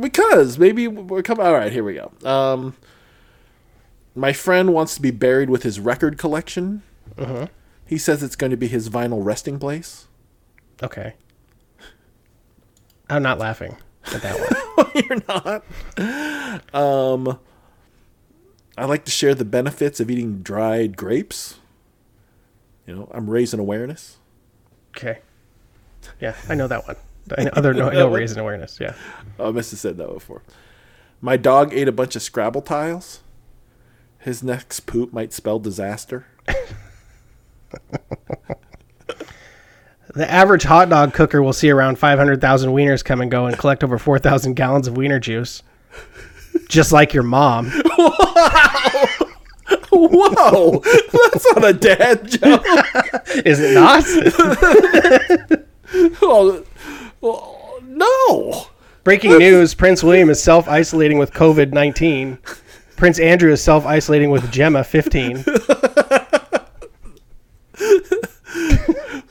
because maybe we're coming. All right, here we go. Um, my friend wants to be buried with his record collection. Uh-huh. He says it's going to be his vinyl resting place. Okay. I'm not laughing at that one. You're not. Um, I like to share the benefits of eating dried grapes. You know, I'm raising awareness. Okay. Yeah, I know that one. I know, other no, no raising awareness. Yeah. Oh, I must have said that before. My dog ate a bunch of Scrabble tiles. His next poop might spell disaster. The average hot dog cooker will see around 500,000 wieners come and go and collect over 4,000 gallons of wiener juice. Just like your mom. Whoa, that's not a dad joke. Is it not? Oh, well, no. Breaking news Prince William is self isolating with COVID 19. Prince Andrew is self isolating with Gemma 15.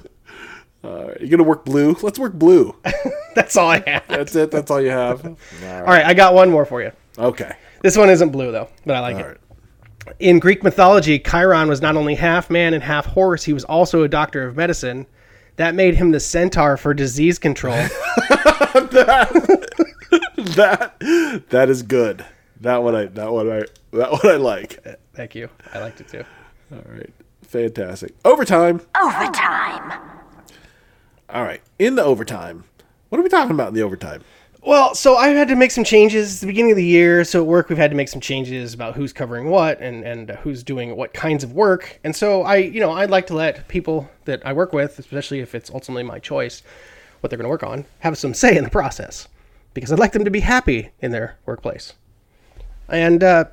All right, you gonna work blue? Let's work blue. That's all I have. That's it. That's all you have. All All right, I got one more for you. Okay. This one isn't blue, though, but I like All it. right. In Greek mythology, Chiron was not only half man and half horse, he was also a doctor of medicine. That made him the centaur for disease control. that, That that is good. That one I that one I that one I like. Thank you. I liked it too. All right. Fantastic. Overtime. Overtime. All right. In the overtime. What are we talking about in the overtime? Well, so I had to make some changes at the beginning of the year. So at work, we've had to make some changes about who's covering what and and who's doing what kinds of work. And so I, you know, I'd like to let people that I work with, especially if it's ultimately my choice, what they're going to work on, have some say in the process, because I'd like them to be happy in their workplace. And uh,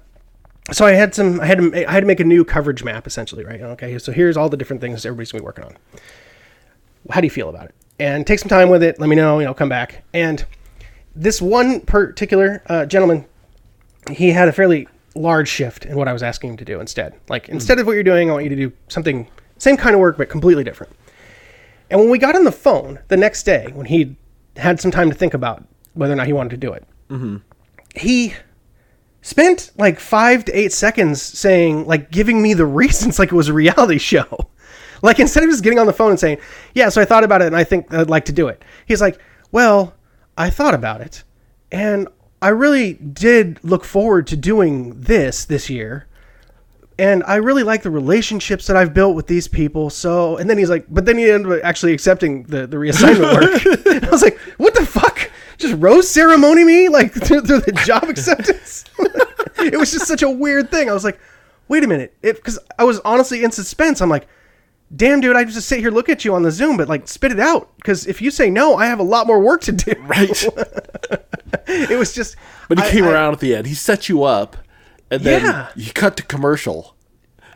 so I had some, I had to, I had to make a new coverage map essentially, right? Okay, so here's all the different things everybody's gonna be working on. How do you feel about it? And take some time with it. Let me know. You know, come back and this one particular uh, gentleman, he had a fairly large shift in what I was asking him to do instead. Like, instead of what you're doing, I want you to do something, same kind of work, but completely different. And when we got on the phone the next day, when he had some time to think about whether or not he wanted to do it, he spent like five to eight seconds saying, like, giving me the reasons like it was a reality show. Like, instead of just getting on the phone and saying, yeah, so I thought about it and I think I'd like to do it, he's like, well, I thought about it and I really did look forward to doing this this year. And I really like the relationships that I've built with these people. So, and then he's like, but then he ended up actually accepting the, the reassignment work. I was like, what the fuck? Just rose ceremony me like through, through the job acceptance? it was just such a weird thing. I was like, wait a minute. Because I was honestly in suspense. I'm like, damn, dude, I just sit here look at you on the Zoom, but like spit it out. Because if you say no, I have a lot more work to do. Right. It was just. But he I- came I- around at the end. He set you up, and then Yeah. he cut to commercial,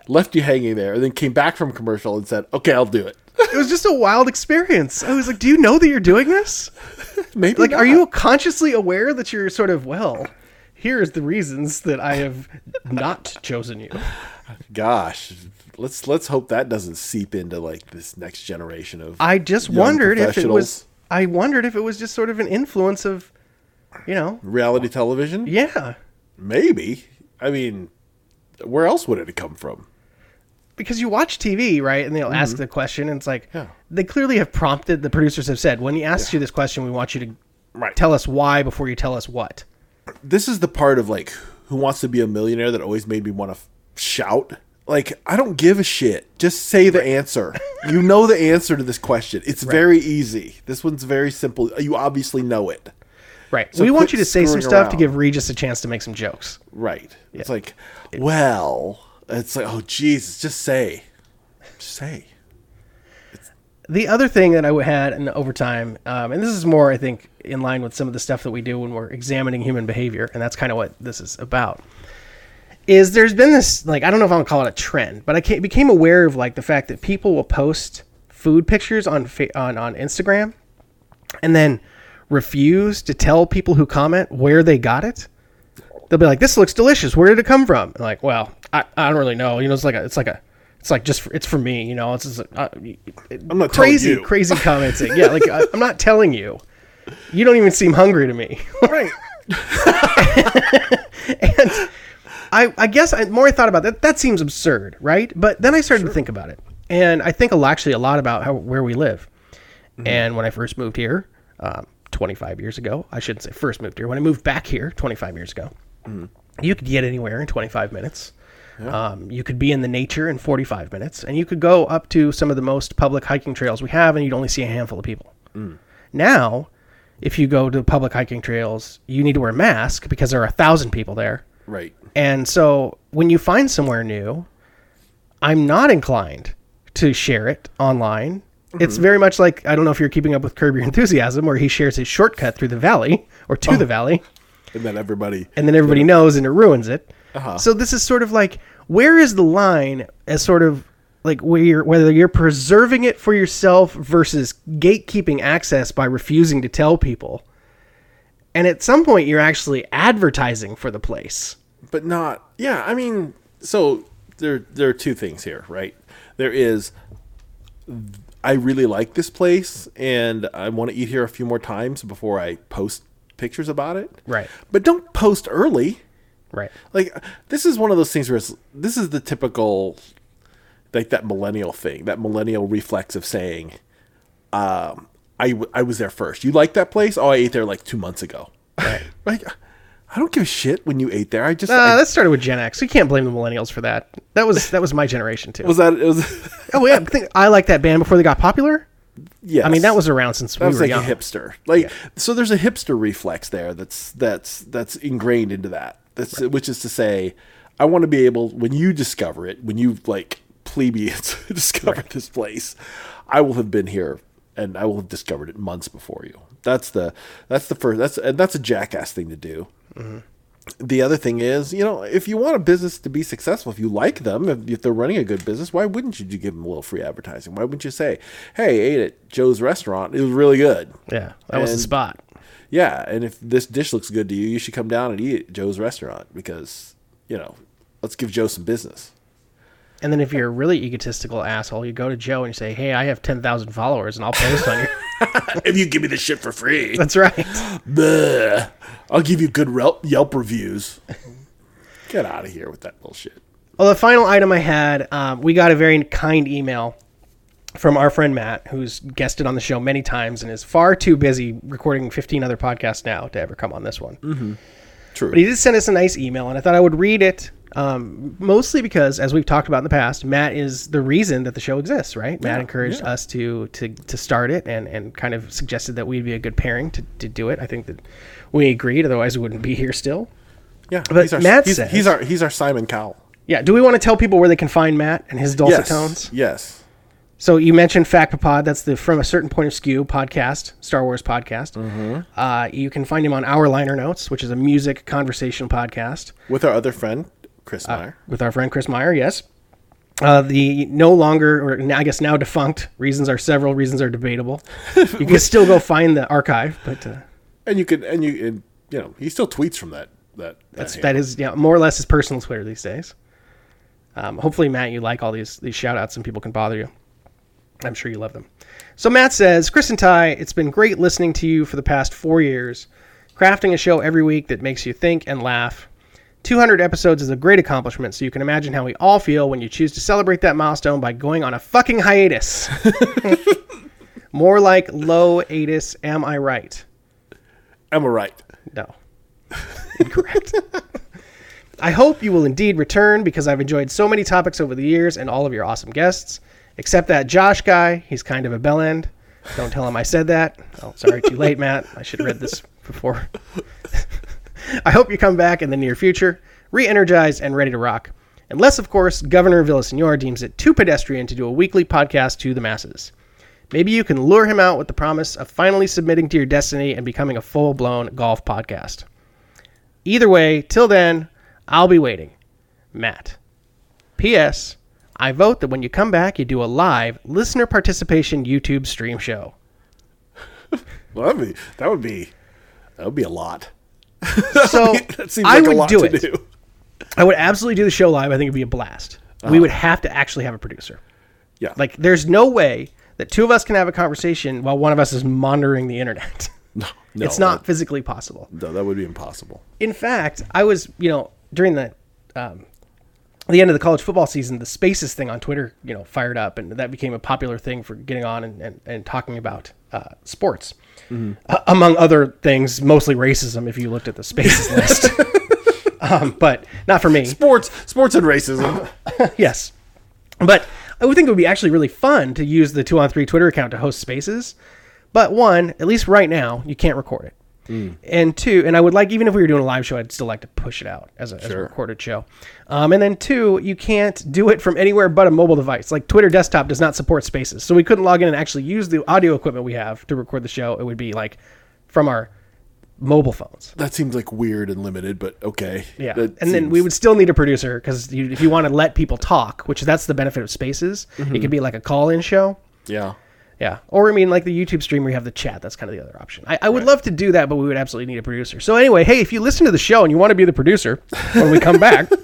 left you hanging there, and then came back from commercial and said, "Okay, I'll do it." It was just a wild experience. I was like, do you know that you're doing this? Maybe Like, are you consciously aware that you're sort of, well, here's the reasons that I have not chosen you? Gosh, let's let's hope that doesn't seep into like this next generation of. I just wondered if it was. I wondered if it was just sort of an influence of, you know, reality television. yeah, Maybe. I mean, where else would it have come from? because you watch TV, right? And they'll ask mm-hmm. the question, and it's like Yeah. they clearly have prompted. The producers have said, when he asks you this question, we want you to Right. tell us why before you tell us what. this is the part of like who wants to be a millionaire that always made me want to f- shout like i don't give a shit just say the answer you know the answer to this question it's very easy this one's very simple you obviously know it Right. So we want you to say some screwing stuff to give Regis a chance to make some jokes. right it's like well it's like oh jesus just say just say The other thing that I had in the overtime, um, and this is more, I think, in line with some of the stuff that we do when we're examining human behavior, and that's kind of what this is about. Is there's been this like I don't know if I want to call it a trend, but I ca- became aware of like the fact that people will post food pictures on fa- on on Instagram, and then refuse to tell people who comment where they got it. They'll be like, "This looks delicious. Where did it come from?" And like, well, I, I don't really know. You know, it's like a, it's like a, it's like just for, it's for me. You know, it's just uh, i'm not crazy, crazy commenting. Yeah, like I, I'm not telling you. You don't even seem hungry to me. right and I, I guess I, the more I thought about that, that seems absurd, right? But then I started to think about it, and I think a lot- actually a lot about how where we live. And when I first moved here, um, 25 years ago, I shouldn't say first moved here. When I moved back here 25 years ago, you could get anywhere in 25 minutes. Um, you could be in the nature in 45 minutes, and you could go up to some of the most public hiking trails we have, and you'd only see a handful of people. Now, if you go to public hiking trails, you need to wear a mask because there are a thousand people there. Right. And so when you find somewhere new, I'm not inclined to share it online. It's mm-hmm. very much like I don't know if you're keeping up with Curb Your Enthusiasm, where he shares his shortcut through the valley or to the oh. valley, And then everybody. and then everybody knows and it ruins it. Uh-huh. So this is sort of like where is the line as sort of like where you're, whether you're preserving it for yourself versus gatekeeping access by refusing to tell people. And at some point you're actually advertising for the place. but not yeah i mean so there there are two things here right there is i really like this place and i want to eat here a few more times before i post pictures about it. Right. but don't post early. Right. like this is one of those things where it's, this is the typical like that millennial thing that millennial reflex of saying um I, w- I was there first. You like that place? Oh i ate there like two months ago. Right. Like i don't give a shit when you ate there i just Uh, I- that started with Gen X. You can't blame the millennials for that. That was that was my generation too. was that it was oh yeah, I think I like that band before they got popular. Yeah, I mean, that was around since that we was were like young. a hipster like so there's a hipster reflex there that's that's that's ingrained into that that's which is to say i want to be able when you discover it when you like plebeians discover this place i will have been here and i will have discovered it months before you that's the that's the first that's and that's a jackass thing to do the other thing is, you know, if you want a business to be successful, if you like them, if, if they're running a good business, why wouldn't you give them a little free advertising? Why wouldn't you say, "Hey, ate at Joe's restaurant. It was really good." Yeah, that was the spot. Yeah, and if this dish looks good to you, you should come down and eat at Joe's restaurant because, you know, let's give Joe some business. And then if you're a really egotistical asshole, you go to Joe and you say, "Hey, I have ten thousand followers, and I'll post on you." if you give me this shit for free, That's right. Bleh. I'll give you good Yelp, reviews. Get out of here with that bullshit. Well, the final item I had, um, we got a very kind email from our friend Matt, who's guested on the show many times and is far too busy recording 15 other podcasts now to ever come on this one. True. But he did send us a nice email, and I thought I would read it. Um, mostly because, as we've talked about in the past, Matt is the reason that the show exists, right? Matt encouraged us to to to start it, and and kind of suggested that we'd be a good pairing to, to do it. I think that we agreed, otherwise we wouldn't be here still. yeah, but he's our, Matt he's, says- he's our he's our Simon Cowell. Yeah. Do we want to tell people where they can find Matt and his dulcet Yes. tones? Yes. So you mentioned Fact Pod. That's the From a Certain Point of Skew podcast, Star Wars podcast. Uh, you can find him on Our Liner Notes, which is a music conversation podcast With our other friend, Chris Meyer. with our friend Chris Meyer. Yes. Uh, the no longer, or I guess now defunct, reasons are several, reasons are debatable. You can still go find the archive, but uh, And you could and you and, you know, he still tweets from that that that's that that is yeah more or less his personal Twitter these days. Um, hopefully, Matt, you like all these these shout outs and people can bother you. I'm sure you love them. So Matt says, Chris and Ty, it's been great listening to you for the past four years, crafting a show every week that makes you think and laugh. 200 episodes is a great accomplishment, so you can imagine how we all feel when you choose to celebrate that milestone by going on a fucking hiatus. More like low atus, am I right? Am I right? No. Incorrect. I hope you will indeed return because I've enjoyed so many topics over the years and all of your awesome guests. Except that Josh guy, he's kind of a bell end. Don't tell him I said that. Oh, sorry, too late, Matt. I should have read this before. I hope you come back in the near future, re energized and ready to rock. Unless, of course, Governor Villasenor deems it too pedestrian to do a weekly podcast to the masses. Maybe you can lure him out with the promise of finally submitting to your destiny and becoming a full blown golf podcast. Either way, till then, I'll be waiting. Matt. P.S. I vote that when you come back, you do a live listener participation YouTube stream show. Well, that'd be that would be that would be a lot. So I like a would do it. do. I would absolutely do the show live. I think it'd be a blast. We would have to actually have a producer. Yeah. Like, there's no way that two of us can have a conversation while one of us is monitoring the internet. no, it's not That, physically possible. no, that would be impossible. in fact, I was, you know, during the um, the end of the college football season, the Spaces thing on Twitter, you know, fired up, and that became a popular thing for getting on and, and, and talking about uh, sports, uh, among other things, mostly racism. If you looked at the Spaces list, um, but not for me. Sports, sports, and racism. yes. But I would think it would be actually really fun to use the two on three Twitter account to host spaces. But one, at least right now, you can't record it. And two, and I would like, even if we were doing a live show, I'd still like to push it out as a, as a recorded show. Um, and then two, you can't do it from anywhere but a mobile device. Like Twitter desktop does not support spaces. So we couldn't log in and actually use the audio equipment we have to record the show. It would be like from our mobile phones. That seems like weird and limited, but okay. Yeah, That and then we would still need a producer because if you want to let people talk, which that's the benefit of Spaces, Mm-hmm. it could be like a call-in show. Yeah. Yeah, or I mean, like the YouTube stream where you have the chat. That's kind of the other option. I, I would love to do that, but we would absolutely need a producer. So anyway, hey, if you listen to the show and you want to be the producer when we come back,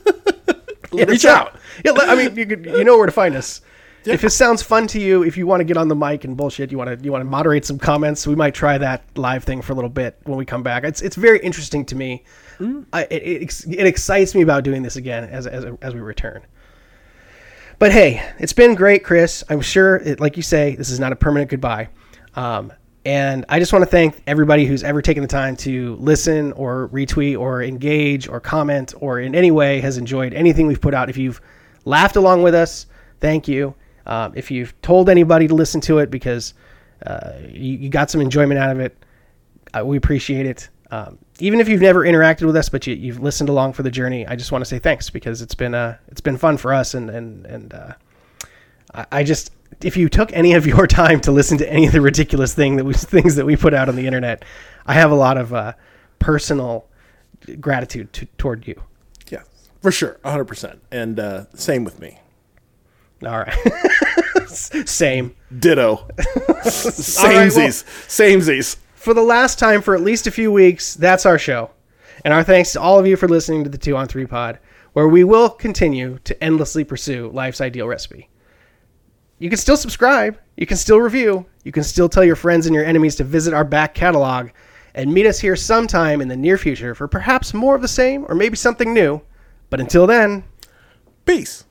Reach out. Yeah, I mean, you could, you know where to find us. If it sounds fun to you, if you want to get on the mic and bullshit, you want to you want to moderate some comments, we might try that live thing for a little bit when we come back. It's it's very interesting to me. I, it, it, it excites me about doing this again as as, as we return. But hey, it's been great, Chris. I'm sure, it, like you say, this is not a permanent goodbye. Um, and I just want to thank everybody who's ever taken the time to listen or retweet or engage or comment or in any way has enjoyed anything we've put out. If you've laughed along with us, thank you. Um, if you've told anybody to listen to it because uh, you, you got some enjoyment out of it, uh, we appreciate it. Um, even if you've never interacted with us, but you, you've listened along for the journey, I just want to say thanks because it's been uh, it's been fun for us, and and and uh, I, I just if you took any of your time to listen to any of the ridiculous thing that we things that we put out on the internet, I have a lot of uh, personal gratitude to, toward you. Yeah. For sure. 100%. And uh, same with me. All right, same. Ditto. well- Samesies. For the last time for at least a few weeks, that's our show. And our thanks to all of you for listening to the 2 on 3 pod, where we will continue to endlessly pursue life's ideal recipe. You can still subscribe, you can still review, you can still tell your friends and your enemies to visit our back catalog and meet us here sometime in the near future for perhaps more of the same or maybe something new. But until then, Peace.